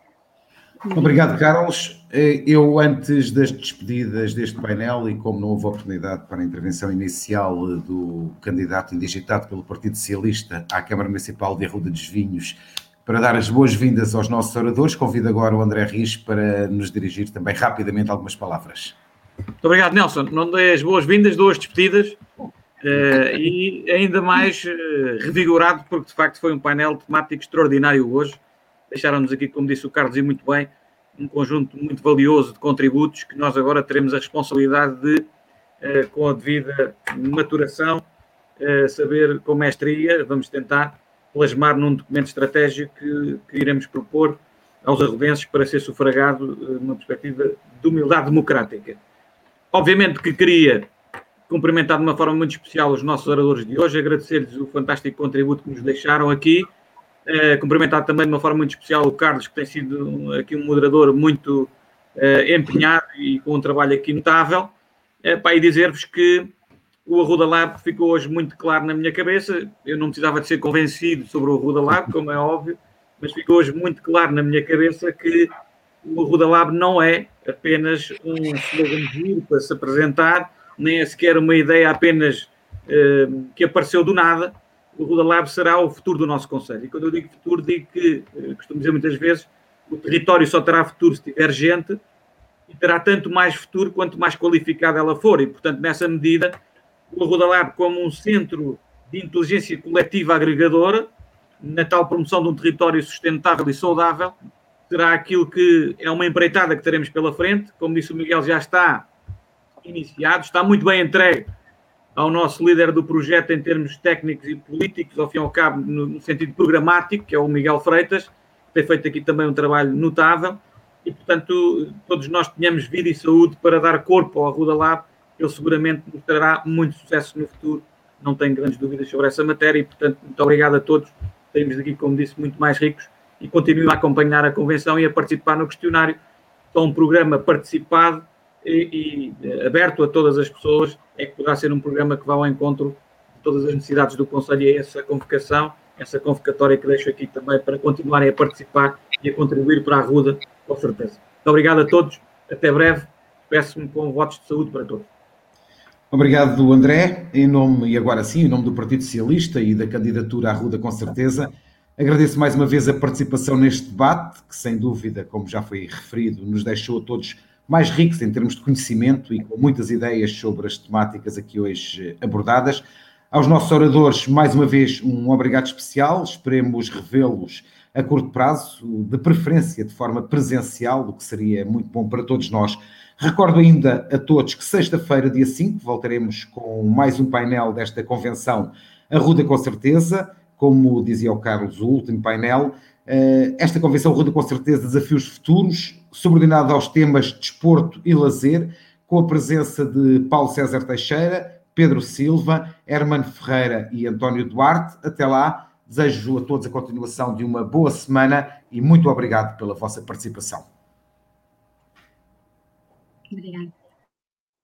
Obrigado, Carlos. Eh, eu, antes das despedidas deste painel, e como não houve oportunidade para a intervenção inicial do candidato indigitado pelo Partido Socialista à Câmara Municipal de Arruda dos Vinhos, para dar as boas-vindas aos nossos oradores, convido agora o André Riz para nos dirigir também rapidamente algumas palavras. Muito obrigado, Nelson. Não dei as boas-vindas, dou as despedidas. Uh, e ainda mais uh, revigorado, porque de facto foi um painel temático extraordinário hoje deixaram-nos aqui, como disse o Carlos, e muito bem, um conjunto muito valioso de contributos que nós agora teremos a responsabilidade de com a devida maturação, saber com mestria, vamos tentar plasmar num documento estratégico que, que iremos propor aos arrodenses para ser sufragado numa perspectiva de humildade democrática. Obviamente que queria cumprimentar de uma forma muito especial os nossos oradores de hoje, agradecer-lhes o fantástico contributo que nos deixaram aqui, uh, cumprimentar também de uma forma muito especial o Carlos, que tem sido aqui um moderador muito uh, empenhado e com um trabalho aqui notável, uh, para dizer-vos que o Arruda Lab ficou hoje muito claro na minha cabeça, eu não precisava de ser convencido sobre o Arruda Lab, como é óbvio, mas ficou hoje muito claro na minha cabeça que o Arruda Lab não é apenas um slogan para se apresentar, nem é sequer uma ideia apenas que apareceu do nada. O Ruda Lab será o futuro do nosso Conselho. E quando eu digo futuro, digo que, uh, costumo dizer muitas vezes, o território só terá futuro se tiver gente e terá tanto mais futuro quanto mais qualificada ela for. E, portanto, nessa medida, o Ruda Lab, como um centro de inteligência coletiva agregadora, na tal promoção de um território sustentável e saudável, será aquilo que é uma empreitada que teremos pela frente. Como disse o Miguel, já está iniciado, está muito bem entregue ao nosso líder do projeto em termos técnicos e políticos, ao fim e ao cabo, no, no sentido programático, que é o Miguel Freitas, que tem feito aqui também um trabalho notável, e portanto todos nós tenhamos vida e saúde para dar corpo ao Arruda Lab, ele seguramente nos trará muito sucesso no futuro, não tenho grandes dúvidas sobre essa matéria, e portanto muito obrigado a todos, temos daqui, como disse, muito mais ricos, e continuem a acompanhar a convenção e a participar no questionário, é um programa participado, e, e, aberto a todas as pessoas, é que poderá ser um programa que vá ao encontro de todas as necessidades do Conselho e essa convocação, essa convocatória que deixo aqui também para continuarem a participar e a contribuir para a Ruda, com certeza. Muito obrigado a todos, até breve, peço-me com votos de saúde para todos. Obrigado, André. Em nome, e agora sim, em nome do Partido Socialista e da candidatura à Ruda, com certeza, agradeço mais uma vez a participação neste debate, que sem dúvida, como já foi referido, nos deixou a todos mais ricos em termos de conhecimento e com muitas ideias sobre as temáticas aqui hoje abordadas. Aos nossos oradores, mais uma vez, um obrigado especial. Esperemos revê-los a curto prazo, de preferência de forma presencial, o que seria muito bom para todos nós. Recordo ainda a todos que sexta-feira, dia 5, voltaremos com mais um painel desta convenção, Arruda com certeza, como dizia o Carlos, o último painel. Eh, esta convenção Arruda com certeza desafios futuros, subordinado aos temas desporto e lazer, com a presença de Paulo César Teixeira, Pedro Silva, Hermano Ferreira e António Duarte. Até lá, desejo a todos a continuação de uma boa semana e muito obrigado pela vossa participação. Obrigada.